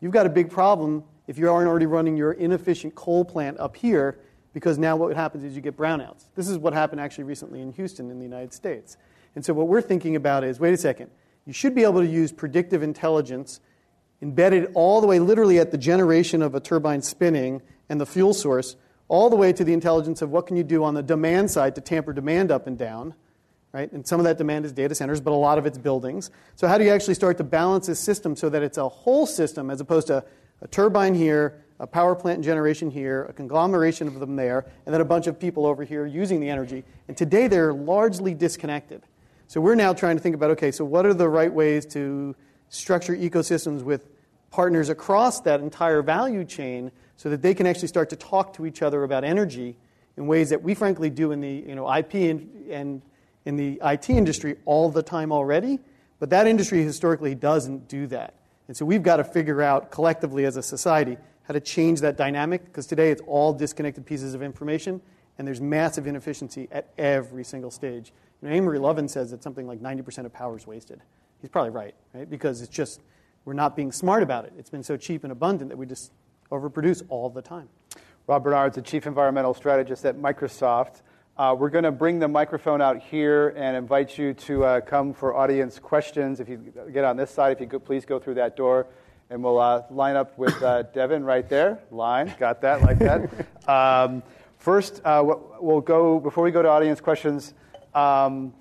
you've got a big problem if you aren't already running your inefficient coal plant up here because now what happens is you get brownouts. This is what happened actually recently in Houston in the United States. And so what we're thinking about is wait a second, you should be able to use predictive intelligence embedded all the way literally at the generation of a turbine spinning and the fuel source, all the way to the intelligence of what can you do on the demand side to tamper demand up and down. Right? And some of that demand is data centers, but a lot of it's buildings. So, how do you actually start to balance this system so that it's a whole system as opposed to a turbine here, a power plant generation here, a conglomeration of them there, and then a bunch of people over here using the energy? And today they're largely disconnected. So, we're now trying to think about okay, so what are the right ways to structure ecosystems with partners across that entire value chain so that they can actually start to talk to each other about energy in ways that we frankly do in the you know, IP and, and in the IT industry all the time already, but that industry historically doesn't do that. And so we've got to figure out collectively as a society how to change that dynamic because today it's all disconnected pieces of information and there's massive inefficiency at every single stage. You know, Amory Lovins says that something like 90% of power is wasted. He's probably right, right? Because it's just, we're not being smart about it. It's been so cheap and abundant that we just overproduce all the time. Rob Bernard's the Chief Environmental Strategist at Microsoft. Uh, we're going to bring the microphone out here and invite you to uh, come for audience questions. If you get on this side, if you could please go through that door, and we'll uh, line up with uh, Devin right there. Line, got that, like that. Um, first, uh, we'll go before we go to audience questions. Um,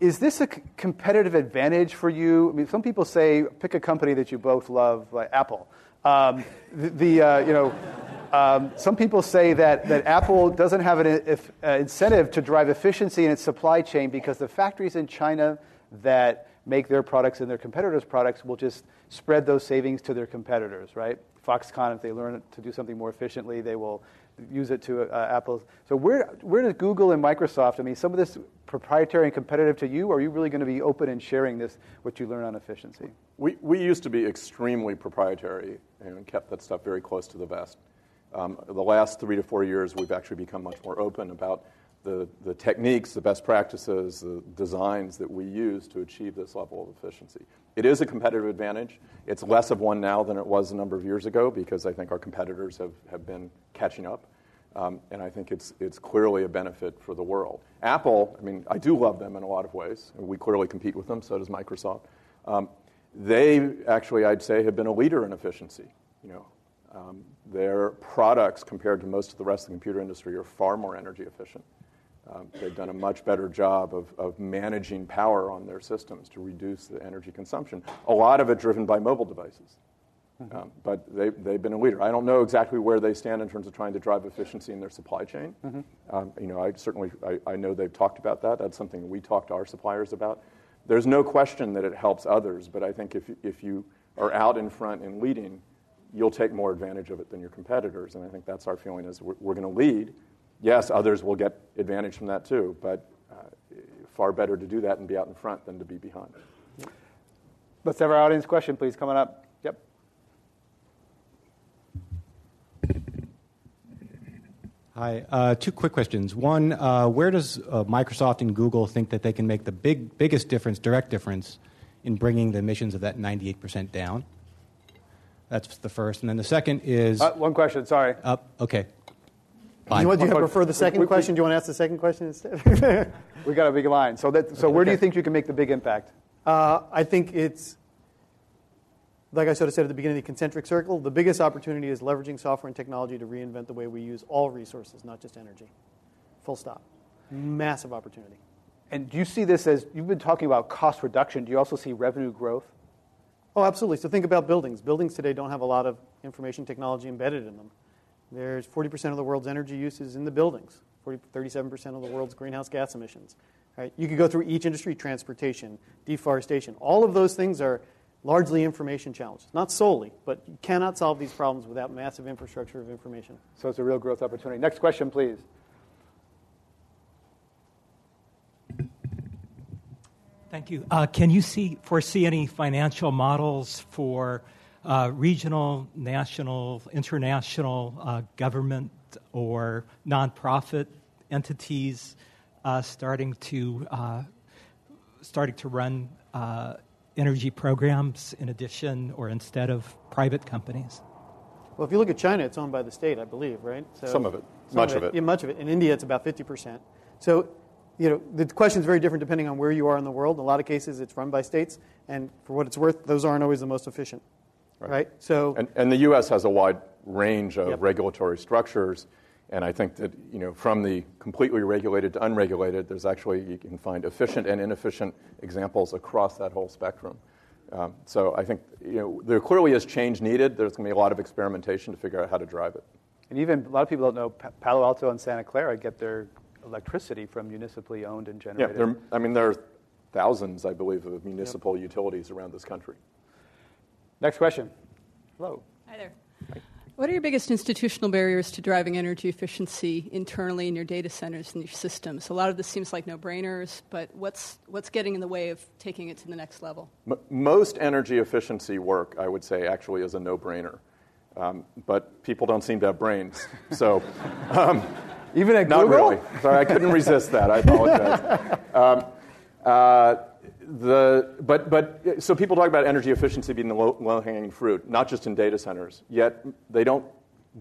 is this a c- competitive advantage for you? I mean, some people say pick a company that you both love, like Apple. Um, the, the uh, you know. Um, some people say that, that Apple doesn't have an if, uh, incentive to drive efficiency in its supply chain because the factories in China that make their products and their competitors' products will just spread those savings to their competitors, right? Foxconn, if they learn to do something more efficiently, they will use it to uh, Apple. So where, where does Google and Microsoft, I mean, some of this proprietary and competitive to you, are you really going to be open in sharing this, what you learn on efficiency? We, we used to be extremely proprietary and kept that stuff very close to the vest. Um, the last three to four years, we've actually become much more open about the, the techniques, the best practices, the designs that we use to achieve this level of efficiency. It is a competitive advantage. It's less of one now than it was a number of years ago because I think our competitors have, have been catching up. Um, and I think it's, it's clearly a benefit for the world. Apple, I mean, I do love them in a lot of ways. We clearly compete with them, so does Microsoft. Um, they actually, I'd say, have been a leader in efficiency. You know, um, their products, compared to most of the rest of the computer industry, are far more energy efficient. Um, they've done a much better job of, of managing power on their systems to reduce the energy consumption. A lot of it driven by mobile devices. Mm-hmm. Um, but they, they've been a leader. I don't know exactly where they stand in terms of trying to drive efficiency in their supply chain. Mm-hmm. Um, you know, I certainly I, I, know they've talked about that. That's something we talk to our suppliers about. There's no question that it helps others, but I think if, if you are out in front and leading, you'll take more advantage of it than your competitors. And I think that's our feeling is we're, we're going to lead. Yes, others will get advantage from that too, but uh, far better to do that and be out in front than to be behind. Let's have our audience question, please, coming up. Yep. Hi. Uh, two quick questions. One, uh, where does uh, Microsoft and Google think that they can make the big, biggest difference, direct difference, in bringing the emissions of that 98% down? That's the first. And then the second is. Uh, one question, sorry. Uh, okay. Fine. You, want, do you prefer the second we, we, question? do you want to ask the second question instead? we got a big line. So, that, so where do you think you can make the big impact? Uh, I think it's, like I sort of said at the beginning, the concentric circle. The biggest opportunity is leveraging software and technology to reinvent the way we use all resources, not just energy. Full stop. Massive opportunity. And do you see this as you've been talking about cost reduction? Do you also see revenue growth? Oh, absolutely. So think about buildings. Buildings today don't have a lot of information technology embedded in them. There's 40% of the world's energy use is in the buildings, 40, 37% of the world's greenhouse gas emissions. Right? You could go through each industry, transportation, deforestation. All of those things are largely information challenges. Not solely, but you cannot solve these problems without massive infrastructure of information. So it's a real growth opportunity. Next question, please. Thank you. Uh, can you see, foresee any financial models for uh, regional, national, international uh, government or nonprofit entities uh, starting to uh, starting to run uh, energy programs in addition or instead of private companies? Well, if you look at China, it's owned by the state, I believe, right? So some of it, much of it. Yeah, much of it. In India, it's about 50%. So you know, the question is very different depending on where you are in the world. In a lot of cases, it's run by states, and for what it's worth, those aren't always the most efficient. Right. right? So, and, and, the U.S. has a wide range of yep. regulatory structures, and I think that you know, from the completely regulated to unregulated, there's actually you can find efficient and inefficient examples across that whole spectrum. Um, so I think you know, there clearly is change needed. There's going to be a lot of experimentation to figure out how to drive it. And even a lot of people don't know Palo Alto and Santa Clara get their electricity from municipally owned and generated. Yeah, there, I mean, there are thousands, I believe, of municipal yep. utilities around this country. Next question. Hello. Hi there. Hi. What are your biggest institutional barriers to driving energy efficiency internally in your data centers and your systems? A lot of this seems like no-brainers, but what's what's getting in the way of taking it to the next level? M- most energy efficiency work, I would say, actually is a no-brainer. Um, but people don't seem to have brains. So, um, even at not Google? really. Sorry, I couldn't resist that. I apologize. Um, uh, the, but, but so people talk about energy efficiency being the low, low-hanging fruit, not just in data centers. Yet they don't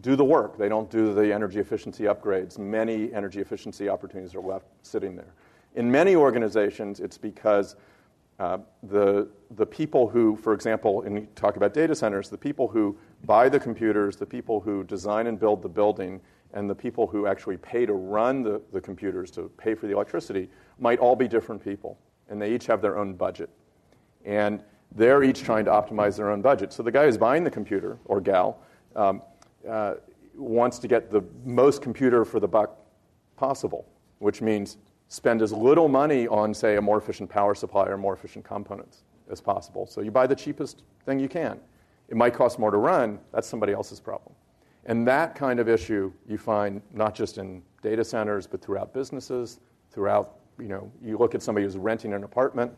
do the work. They don't do the energy efficiency upgrades. Many energy efficiency opportunities are left sitting there. In many organizations, it's because uh, the, the people who, for example, and we talk about data centers, the people who buy the computers, the people who design and build the building, and the people who actually pay to run the, the computers, to pay for the electricity, might all be different people. And they each have their own budget. And they're each trying to optimize their own budget. So the guy who's buying the computer, or gal, um, uh, wants to get the most computer for the buck possible, which means spend as little money on, say, a more efficient power supply or more efficient components as possible. So you buy the cheapest thing you can. It might cost more to run, that's somebody else's problem. And that kind of issue you find not just in data centers, but throughout businesses, throughout, you know, you look at somebody who's renting an apartment,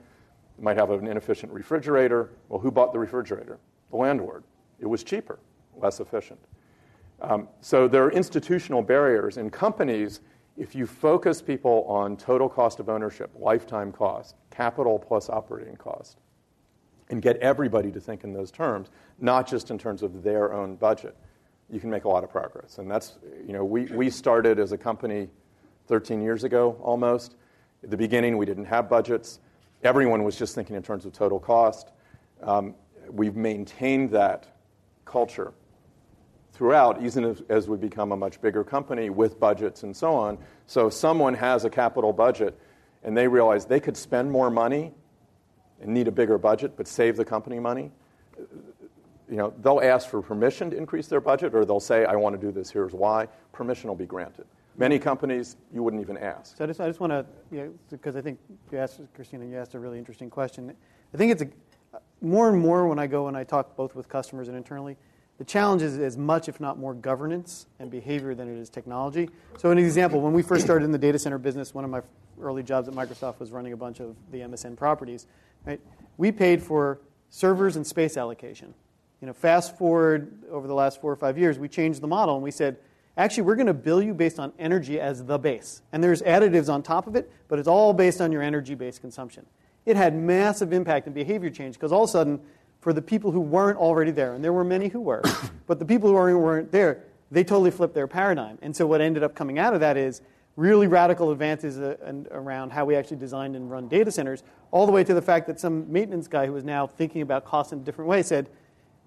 might have an inefficient refrigerator. Well, who bought the refrigerator? The landlord. It was cheaper, less efficient. Um, so there are institutional barriers in companies if you focus people on total cost of ownership, lifetime cost, capital plus operating cost, and get everybody to think in those terms, not just in terms of their own budget, you can make a lot of progress. And that's, you know, we, we started as a company 13 years ago almost. At the beginning, we didn't have budgets. Everyone was just thinking in terms of total cost. Um, we've maintained that culture throughout, even as, we become a much bigger company with budgets and so on. So if someone has a capital budget and they realize they could spend more money and need a bigger budget but save the company money, you know, they'll ask for permission to increase their budget or they'll say, I want to do this, here's why. Permission will be granted. Many companies, you wouldn't even ask. So I just, I just want to, you know, because I think you asked, Christina, you asked a really interesting question. I think it's a, more and more when I go and I talk both with customers and internally, the challenge is as much, if not more, governance and behavior than it is technology. So, an example, when we first started in the data center business, one of my early jobs at Microsoft was running a bunch of the MSN properties. Right? We paid for servers and space allocation. You know, fast forward over the last four or five years, we changed the model and we said, actually, we're going to bill you based on energy as the base. And there's additives on top of it, but it's all based on your energy based consumption. It had massive impact and behavior change because all of a sudden, for the people who weren't already there, and there were many who were, but the people who weren't there, they totally flipped their paradigm. And so what ended up coming out of that is really radical advances uh, around how we actually designed and run data centers, all the way to the fact that some maintenance guy who was now thinking about costs in a different way said,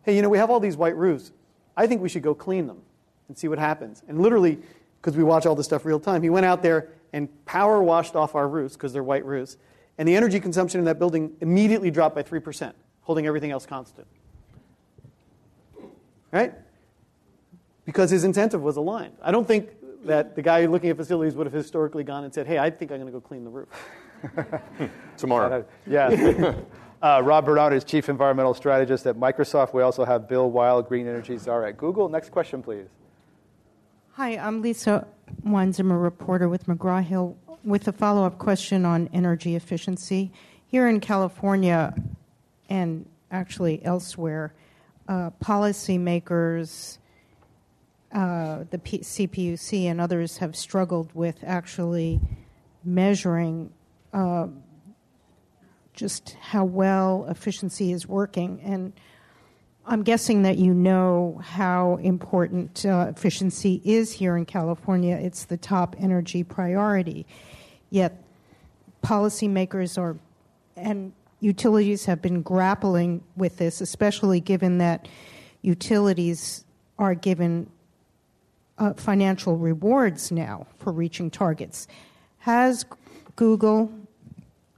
hey, you know, we have all these white roofs. I think we should go clean them and see what happens. And literally, because we watch all this stuff real time, he went out there and power washed off our roofs because they're white roofs. And the energy consumption in that building immediately dropped by 3% holding everything else constant. Right? Because his incentive was aligned. I don't think that the guy looking at facilities would have historically gone and said, hey, I think I'm going to go clean the roof. Tomorrow. yeah. uh, Rob Bernard is Chief Environmental Strategist at Microsoft. We also have Bill Weihl, Green Energy Czar at Google. Next question, please. Hi, I'm Lisa Weinzimer, reporter with McGraw Hill, with a follow up question on energy efficiency. Here in California, and actually elsewhere, uh, policymakers, uh, the P- CPUC, and others have struggled with actually measuring uh, just how well efficiency is working. And I'm guessing that you know how important uh, efficiency is here in California. It's the top energy priority. Yet policymakers are and utilities have been grappling with this, especially given that utilities are given uh, financial rewards now for reaching targets. Has Google,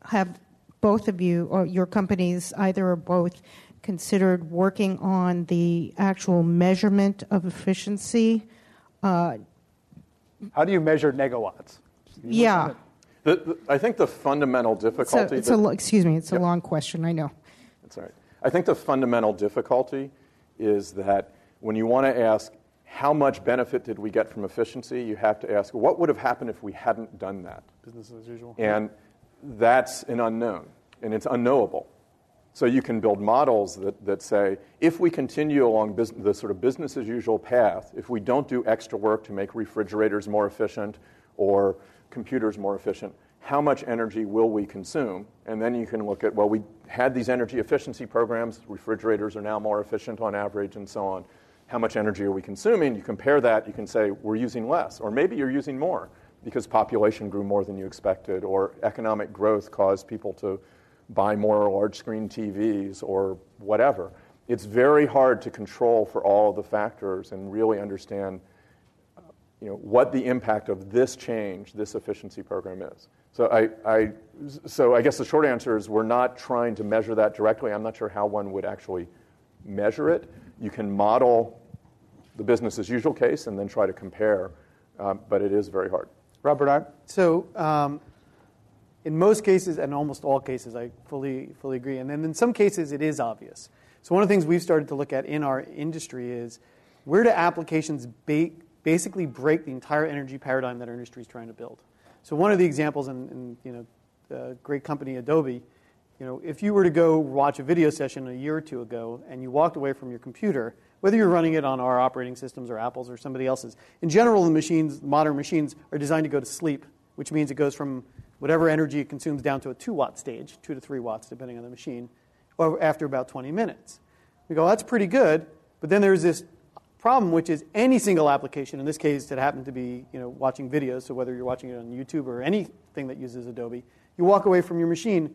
have both of you or your companies, either or both, considered working on the actual measurement of efficiency? Uh, How do you measure negawatts? Yeah. The, the, I think the fundamental difficulty. it's a, excuse me, it's yep. a long question, I know. That's all right. I think the fundamental difficulty is that when you want to ask how much benefit did we get from efficiency, you have to ask what would have happened if we hadn't done that? Business as usual. And that's an unknown, and it's unknowable. So you can build models that, that say, if we continue along business, the sort of business as usual path, if we don't do extra work to make refrigerators more efficient or computers more efficient, how much energy will we consume? And then you can look at, well, we had these energy efficiency programs, refrigerators are now more efficient on average, and so on. How much energy are we consuming? You compare that, you can say, we're using less, or maybe you're using more because population grew more than you expected, or economic growth caused people to buy more large screen TVs, or whatever. It's very hard to control for all of the factors and really understand you know, what the impact of this change, this efficiency program is. So I, I, so I guess the short answer is we're not trying to measure that directly. I'm not sure how one would actually measure it. You can model the business as usual case and then try to compare, um, but it is very hard. Rob Bernard? So um, in most cases, and almost all cases, I fully, fully agree. And then in some cases, it is obvious. So one of the things we've started to look at in our industry is where do applications ba- basically break the entire energy paradigm that our industry is trying to build. So one of the examples in, in you know, great company Adobe, you know, if you were to go watch a video session a year or two ago and you walked away from your computer, whether you're running it on our operating systems or Apple's or somebody else's, in general, the machines, modern machines, are designed to go to sleep, which means it goes from whatever energy it consumes down to a two watt stage, two to three watts, depending on the machine, or after about 20 minutes. We go, that's pretty good, but then there's this problem, which is any single application, in this case it happened to be you know, watching videos, so whether you're watching it on YouTube or anything that uses Adobe, you walk away from your machine,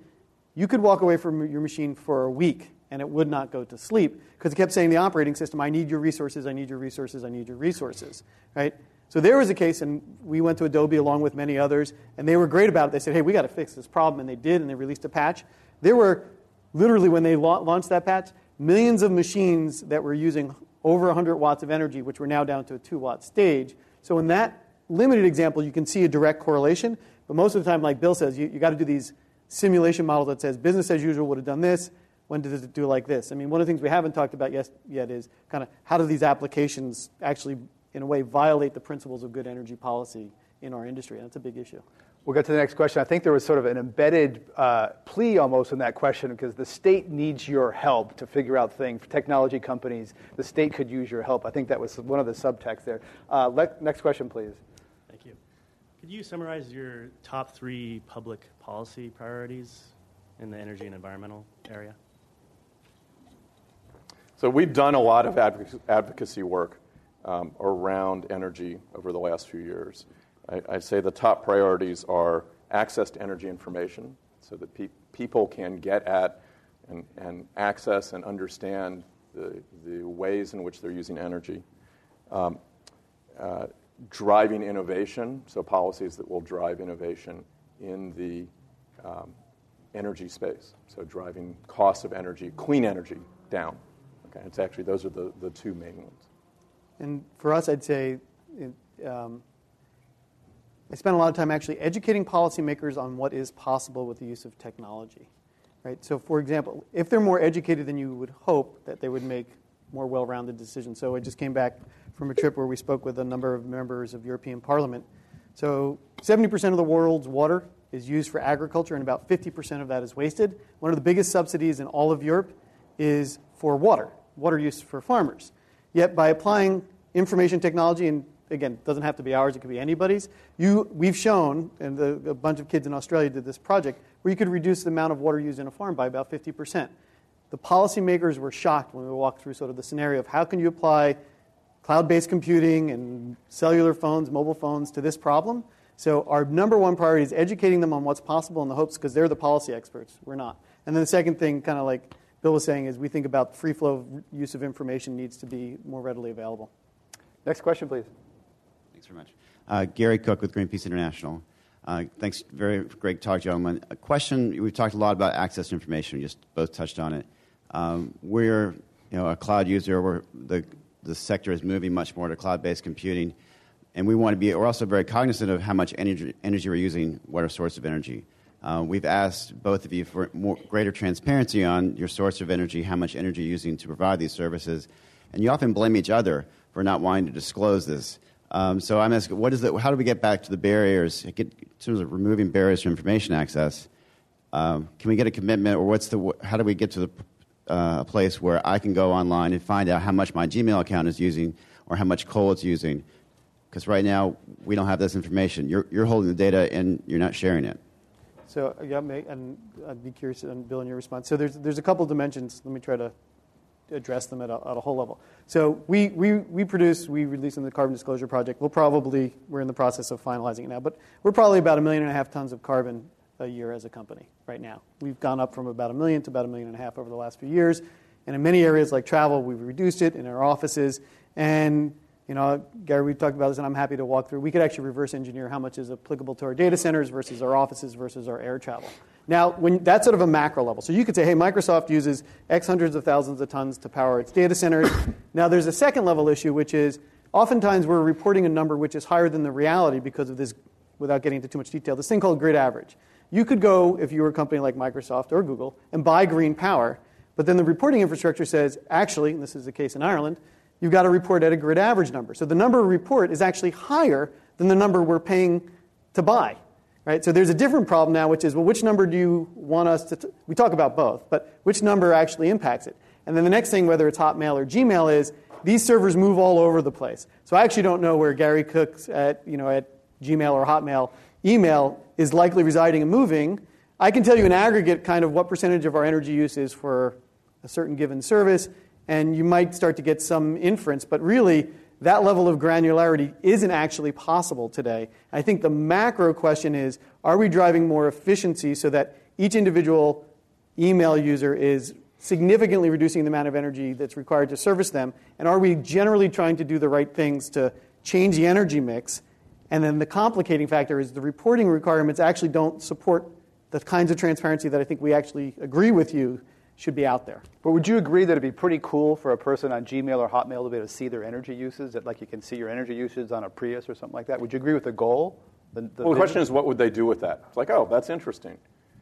you could walk away from your machine for a week and it would not go to sleep because it kept saying the operating system, I need your resources, I need your resources, I need your resources, right? So there was a case, and we went to Adobe along with many others, and they were great about it. They said, hey, we got to fix this problem, and they did, and they released a patch. There were literally, when they launched that patch, millions of machines that were using over 100 watts of energy, which we're now down to a 2 watt stage. So, in that limited example, you can see a direct correlation. But most of the time, like Bill says, you, you got to do these simulation models that says business as usual would have done this. When does it do like this? I mean, one of the things we haven't talked about yet is kind of how do these applications actually, in a way, violate the principles of good energy policy in our industry? And that's a big issue. We'll get to the next question. I think there was sort of an embedded uh, plea almost in that question because the state needs your help to figure out things. For technology companies, the state could use your help. I think that was one of the subtexts there. Uh, le- next question, please. Thank you. Could you summarize your top three public policy priorities in the energy and environmental area? So we've done a lot of advocacy work around energy over the last few years. I, would say the top priorities are access to energy information so that pe- people can get at and, access and understand the, ways in which they're using energy. Um, uh, driving innovation, so policies that will drive innovation in the um, energy space, so driving costs of energy, clean energy down. Okay, it's actually those are the two main ones. And for us, I'd say it, um, I spent a lot of time actually educating policymakers on what is possible with the use of technology. Right? So, for example, if they're more educated than you would hope, that they would make more well-rounded decisions. So, I just came back from a trip where we spoke with a number of members of European Parliament. So, 70% of the world's water is used for agriculture, and about 50% of that is wasted. One of the biggest subsidies in all of Europe is for water, water use for farmers. Yet, by applying information technology and again, it doesn't have to be ours, it could be anybody's. You, we've shown, and the, a bunch of kids in Australia did this project, where you could reduce the amount of water used in a farm by about 50%. The policymakers were shocked when we walked through sort of the scenario of how can you apply cloud based computing and cellular phones, mobile phones to this problem. So our number one priority is educating them on what's possible in the hopes because they're the policy experts. We're not. And then the second thing, kind of like Bill was saying, is we think about free flow use of information needs to be more readily available. Next question, please. Thanks very much. Uh, Gary Cook with Greenpeace International. Uh, thanks, very great talk, gentlemen. A question: We've talked a lot about access to information. We just both touched on it. Um, we're, you know, a cloud user. We're the the sector is moving much more to cloud-based computing, and we want to be. We're also very cognizant of how much energy, energy we're using, what our source of energy. Uh, we've asked both of you for more, greater transparency on your source of energy, how much energy you're using to provide these services, and you often blame each other for not wanting to disclose this. Um, so I'm asking, what is the, how do we get back to the barriers, get, in terms of removing barriers to information access? Um, can we get a commitment, or what's the, how do we get to the uh, a place where I can go online and find out how much my Gmail account is using or how much coal it's using? Because right now, we don't have this information. You're, you're holding the data and you're not sharing it. So, yeah, and I'd be curious, and Bill, in your response. So, there's, there's a couple dimensions. Let me try to address them at a, at a whole level. So we, we, we produce, we release in the Carbon Disclosure Project. We'll probably, we're in the process of finalizing it now, but we're probably about a million and a half tons of carbon a year as a company right now. We've gone up from about a million to about a million and a half over the last few years. And in many areas like travel, we've reduced it in our offices. And, you know, Gary, we've talked about this, and I'm happy to walk through. We could actually reverse engineer how much is applicable to our data centers versus our offices versus our air travel. Now, when, that's sort of a macro level. So you could say, hey, Microsoft uses X hundreds of thousands of tons to power its data centers. now, there's a second level issue, which is oftentimes we're reporting a number which is higher than the reality because of this, without getting into too much detail, this thing called grid average. You could go, if you were a company like Microsoft or Google, and buy green power, but then the reporting infrastructure says, actually, and this is the case in Ireland, you've got to report at a grid average number. So the number we report is actually higher than the number we're paying to buy. Right? So there's a different problem now, which is, well, which number do you want us to? T- we talk about both, but which number actually impacts it? And then the next thing, whether it's Hotmail or Gmail, is these servers move all over the place. So I actually don't know where Gary Cook's at, you know, at Gmail or Hotmail email is likely residing and moving. I can tell you in aggregate kind of what percentage of our energy use is for a certain given service, and you might start to get some inference, but really that level of granularity isn't actually possible today. I think the macro question is are we driving more efficiency so that each individual email user is significantly reducing the amount of energy that's required to service them? And are we generally trying to do the right things to change the energy mix? And then the complicating factor is the reporting requirements actually don't support the kinds of transparency that I think we actually agree with you should be out there. But would you agree that it'd be pretty cool for a person on Gmail or Hotmail to be able to see their energy uses? That like you can see your energy usage on a Prius or something like that? Would you agree with the goal? The, the well, the question is, what would they do with that? It's like, oh, that's interesting.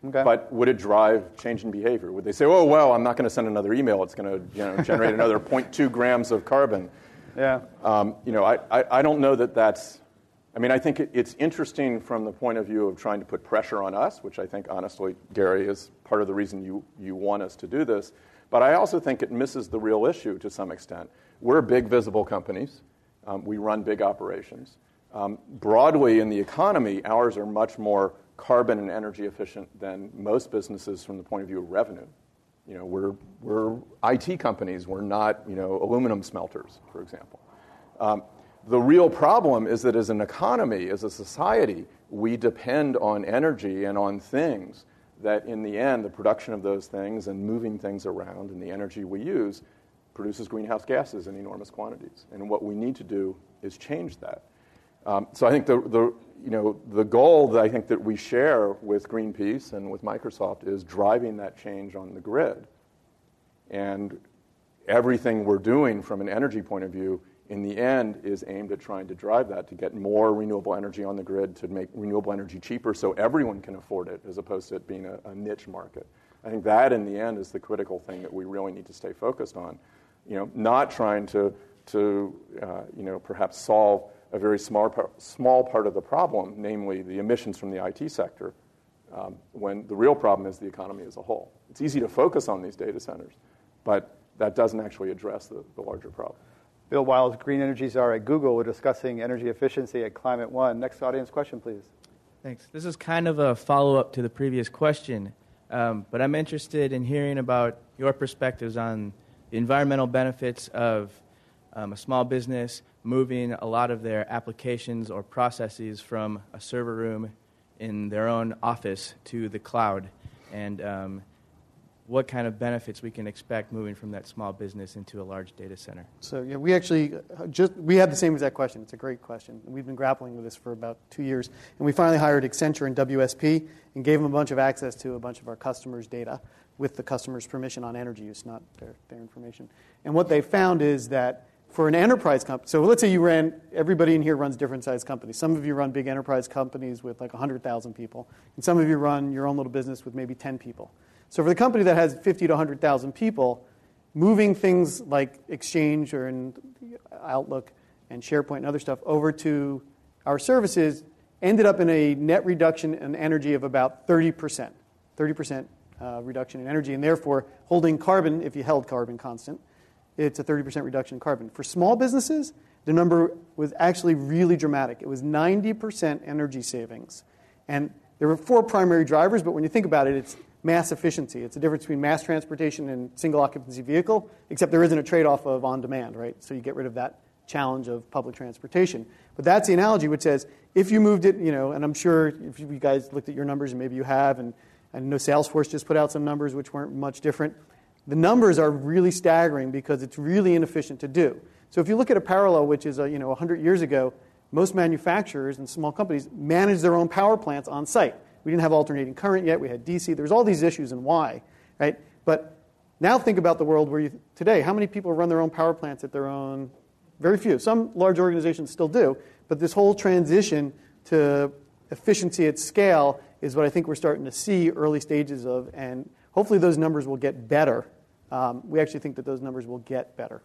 Okay. But would it drive change in behavior? Would they say, oh, well, I'm not going to send another email. It's going to you know, generate another 0.2 grams of carbon. Yeah. Um, you know, I, I, I, don't know that that's. I mean, I think it, it's interesting from the point of view of trying to put pressure on us, which I think, honestly, Gary, is part of the reason you, you want us to do this. But I also think it misses the real issue to some extent. We're big, visible companies. Um, we run big operations. Um, broadly in the economy, ours are much more carbon and energy efficient than most businesses from the point of view of revenue. You know, we're, we're IT companies. We're not, you know, aluminum smelters, for example. Um, the real problem is that as an economy, as a society, we depend on energy and on things that in the end, the production of those things and moving things around and the energy we use produces greenhouse gases in enormous quantities. And what we need to do is change that. Um, so I think the, the, you know, the goal that I think that we share with Greenpeace and with Microsoft is driving that change on the grid. And everything we're doing from an energy point of view in the end is aimed at trying to drive that to get more renewable energy on the grid to make renewable energy cheaper so everyone can afford it as opposed to it being a, a niche market. I think that in the end is the critical thing that we really need to stay focused on. You know, not trying to, to uh, you know, perhaps solve a very small, small part of the problem, namely the emissions from the IT sector, um, when the real problem is the economy as a whole. It's easy to focus on these data centers, but that doesn't actually address the, the larger problem. Bill Wiles, Green Energy Czar at Google. We're discussing energy efficiency at Climate One. Next audience question, please. Thanks. This is kind of a follow up to the previous question, um, but I'm interested in hearing about your perspectives on the environmental benefits of um, a small business moving a lot of their applications or processes from a server room in their own office to the cloud, and um, what kind of benefits we can expect moving from that small business into a large data center. So yeah, we actually uh, just we had the same exact question. It's a great question. We've been grappling with this for about two years, and we finally hired Accenture and WSP and gave them a bunch of access to a bunch of our customers' data with the customer's permission on energy use, not their, their information. And what they found is that for an enterprise company, so let's say you ran, everybody in here runs different sized companies. Some of you run big enterprise companies with like 100,000 people, and some of you run your own little business with maybe 10 people. So for the company that has 50 to 100,000 people, moving things like Exchange or in Outlook and SharePoint and other stuff over to our services ended up in a net reduction in energy of about 30%. 30% uh, reduction in energy, and therefore holding carbon, if you held carbon constant, it's a 30% reduction in carbon. For small businesses, the number was actually really dramatic. It was 90% energy savings. And there were four primary drivers, but when you think about it, it's mass efficiency. It's the difference between mass transportation and single occupancy vehicle, except there isn't a trade off of on demand, right? So you get rid of that challenge of public transportation. But that's the analogy which says if you moved it, you know, and I'm sure if you guys looked at your numbers, and maybe you have, and I know Salesforce just put out some numbers which weren't much different. The numbers are really staggering because it's really inefficient to do. So if you look at a parallel, which is, a, you know, 100 years ago, most manufacturers and small companies managed their own power plants on site. We didn't have alternating current yet. We had DC. There's all these issues and why, right? But now think about the world where you, today, how many people run their own power plants at their own? Very few. Some large organizations still do. But this whole transition to efficiency at scale is what I think we're starting to see early stages of, and hopefully those numbers will get better. Um, we actually think that those numbers will get better.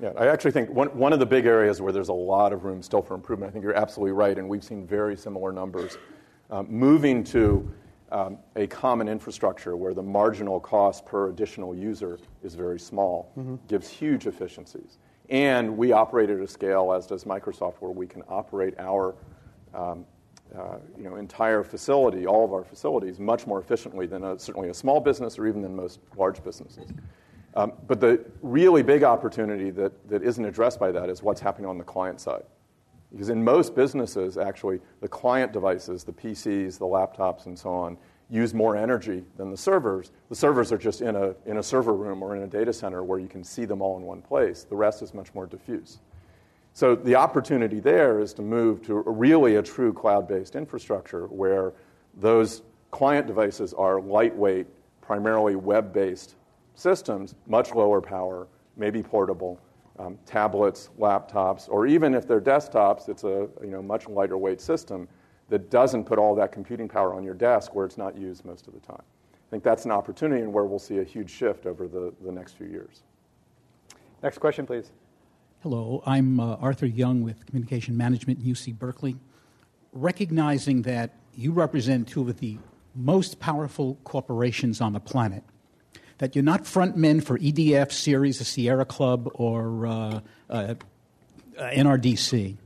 Yeah, I actually think one, one of the big areas where there's a lot of room still for improvement, I think you're absolutely right, and we've seen very similar numbers um, moving to um, a common infrastructure where the marginal cost per additional user is very small mm-hmm. gives huge efficiencies. And we operate at a scale, as does Microsoft, where we can operate our um, uh, you know, entire facility, all of our facilities, much more efficiently than a, certainly a small business or even than most large businesses. Um, but the really big opportunity that, that isn't addressed by that is what's happening on the client side. Because in most businesses, actually, the client devices, the PCs, the laptops, and so on, use more energy than the servers. The servers are just in a, in a server room or in a data center where you can see them all in one place. The rest is much more diffuse. So the opportunity there is to move to really a true cloud based infrastructure where those client devices are lightweight, primarily web based systems, much lower power, maybe portable, um, tablets, laptops, or even if they're desktops, it's a you know, much lighter weight system that doesn't put all that computing power on your desk where it's not used most of the time. I think that's an opportunity and where we'll see a huge shift over the, the next few years. Next question, please. Hello, I'm uh, Arthur Young with Communication Management at UC Berkeley. Recognizing that you represent two of the most powerful corporations on the planet, that you're not front men for EDF, Ceres, the Sierra Club, or uh, uh, NRDC.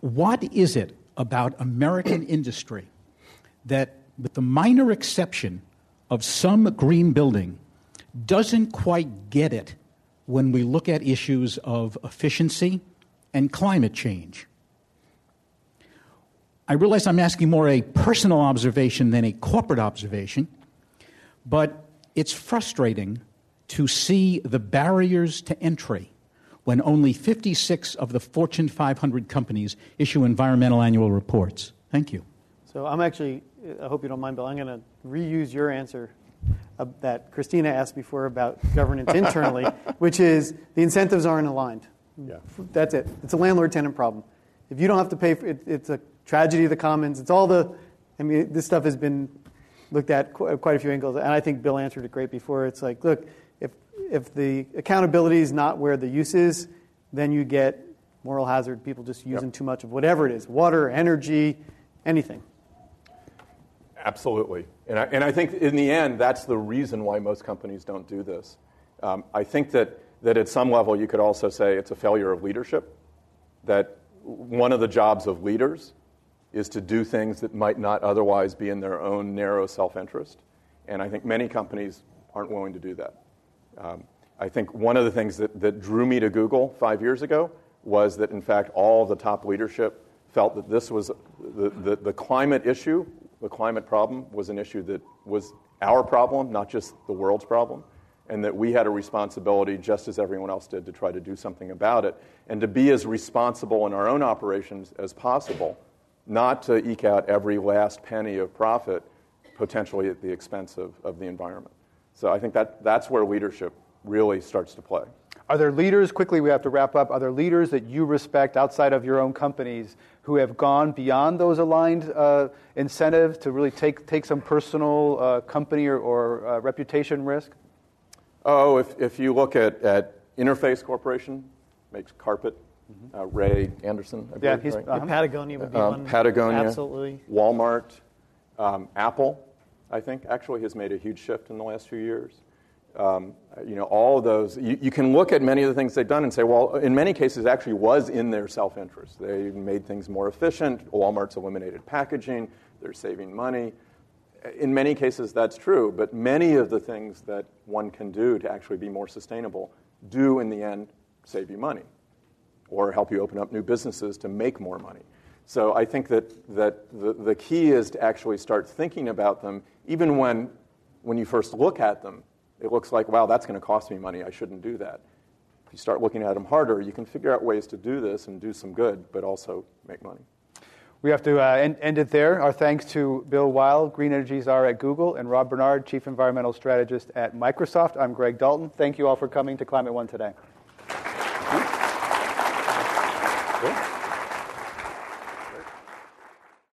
What is it about American industry that, with the minor exception of some green building, doesn't quite get it when we look at issues of efficiency and climate change? I realize I'm asking more a personal observation than a corporate observation, but it's frustrating to see the barriers to entry when only 56 of the Fortune 500 companies issue environmental annual reports. Thank you. So I'm actually, I hope you don't mind, Bill, I'm going to reuse your answer uh, that Christina asked before about governance internally, which is the incentives aren't aligned. Yeah. That's it. It's a landlord tenant problem. If you don't have to pay for it, it's a tragedy of the commons. It's all the, I mean, this stuff has been looked at quite a few angles, and I think Bill answered it great before. It's like, look, if, if the accountability is not where the use is, then you get moral hazard, people just using yep. too much of whatever it is water, energy, anything. Absolutely. And I, and I think in the end, that's the reason why most companies don't do this. Um, I think that, that at some level, you could also say it's a failure of leadership, that one of the jobs of leaders is to do things that might not otherwise be in their own narrow self interest. And I think many companies aren't willing to do that. Um, I think one of the things that, that drew me to Google five years ago was that, in fact, all of the top leadership felt that this was the, the, the climate issue, the climate problem, was an issue that was our problem, not just the world's problem, and that we had a responsibility, just as everyone else did, to try to do something about it, and to be as responsible in our own operations as possible, not to eke out every last penny of profit, potentially at the expense of, of the environment. So I think that, that's where leadership really starts to play. Are there leaders, quickly we have to wrap up, are there leaders that you respect outside of your own companies who have gone beyond those aligned uh, incentives to really take, take some personal uh, company or, or uh, reputation risk? Oh, if, if you look at, at Interface Corporation, makes carpet. Uh, Ray Anderson, I yeah, believe, right? uh-huh. Patagonia would be uh, one. Patagonia, absolutely. Walmart, um, Apple, I think, actually has made a huge shift in the last few years. Um, you know, all of those, you, you, can look at many of the things they've done and say, well, in many cases, actually was in their self interest. They made things more efficient. Walmart's eliminated packaging, they're saving money. In many cases, that's true, but many of the things that one can do to actually be more sustainable do, in the end, save you money or help you open up new businesses to make more money. So I think that, that the, the key is to actually start thinking about them, even when, when you first look at them it looks like, wow, that's going to cost me money. I shouldn't do that. If you start looking at them harder, you can figure out ways to do this and do some good, but also make money. We have to uh, end, end, it there. Our thanks to Bill Weihl, Green Energy Czar at Google, and Rob Bernard, Chief Environmental Strategist at Microsoft. I'm Greg Dalton. Thank you all for coming to Climate One today.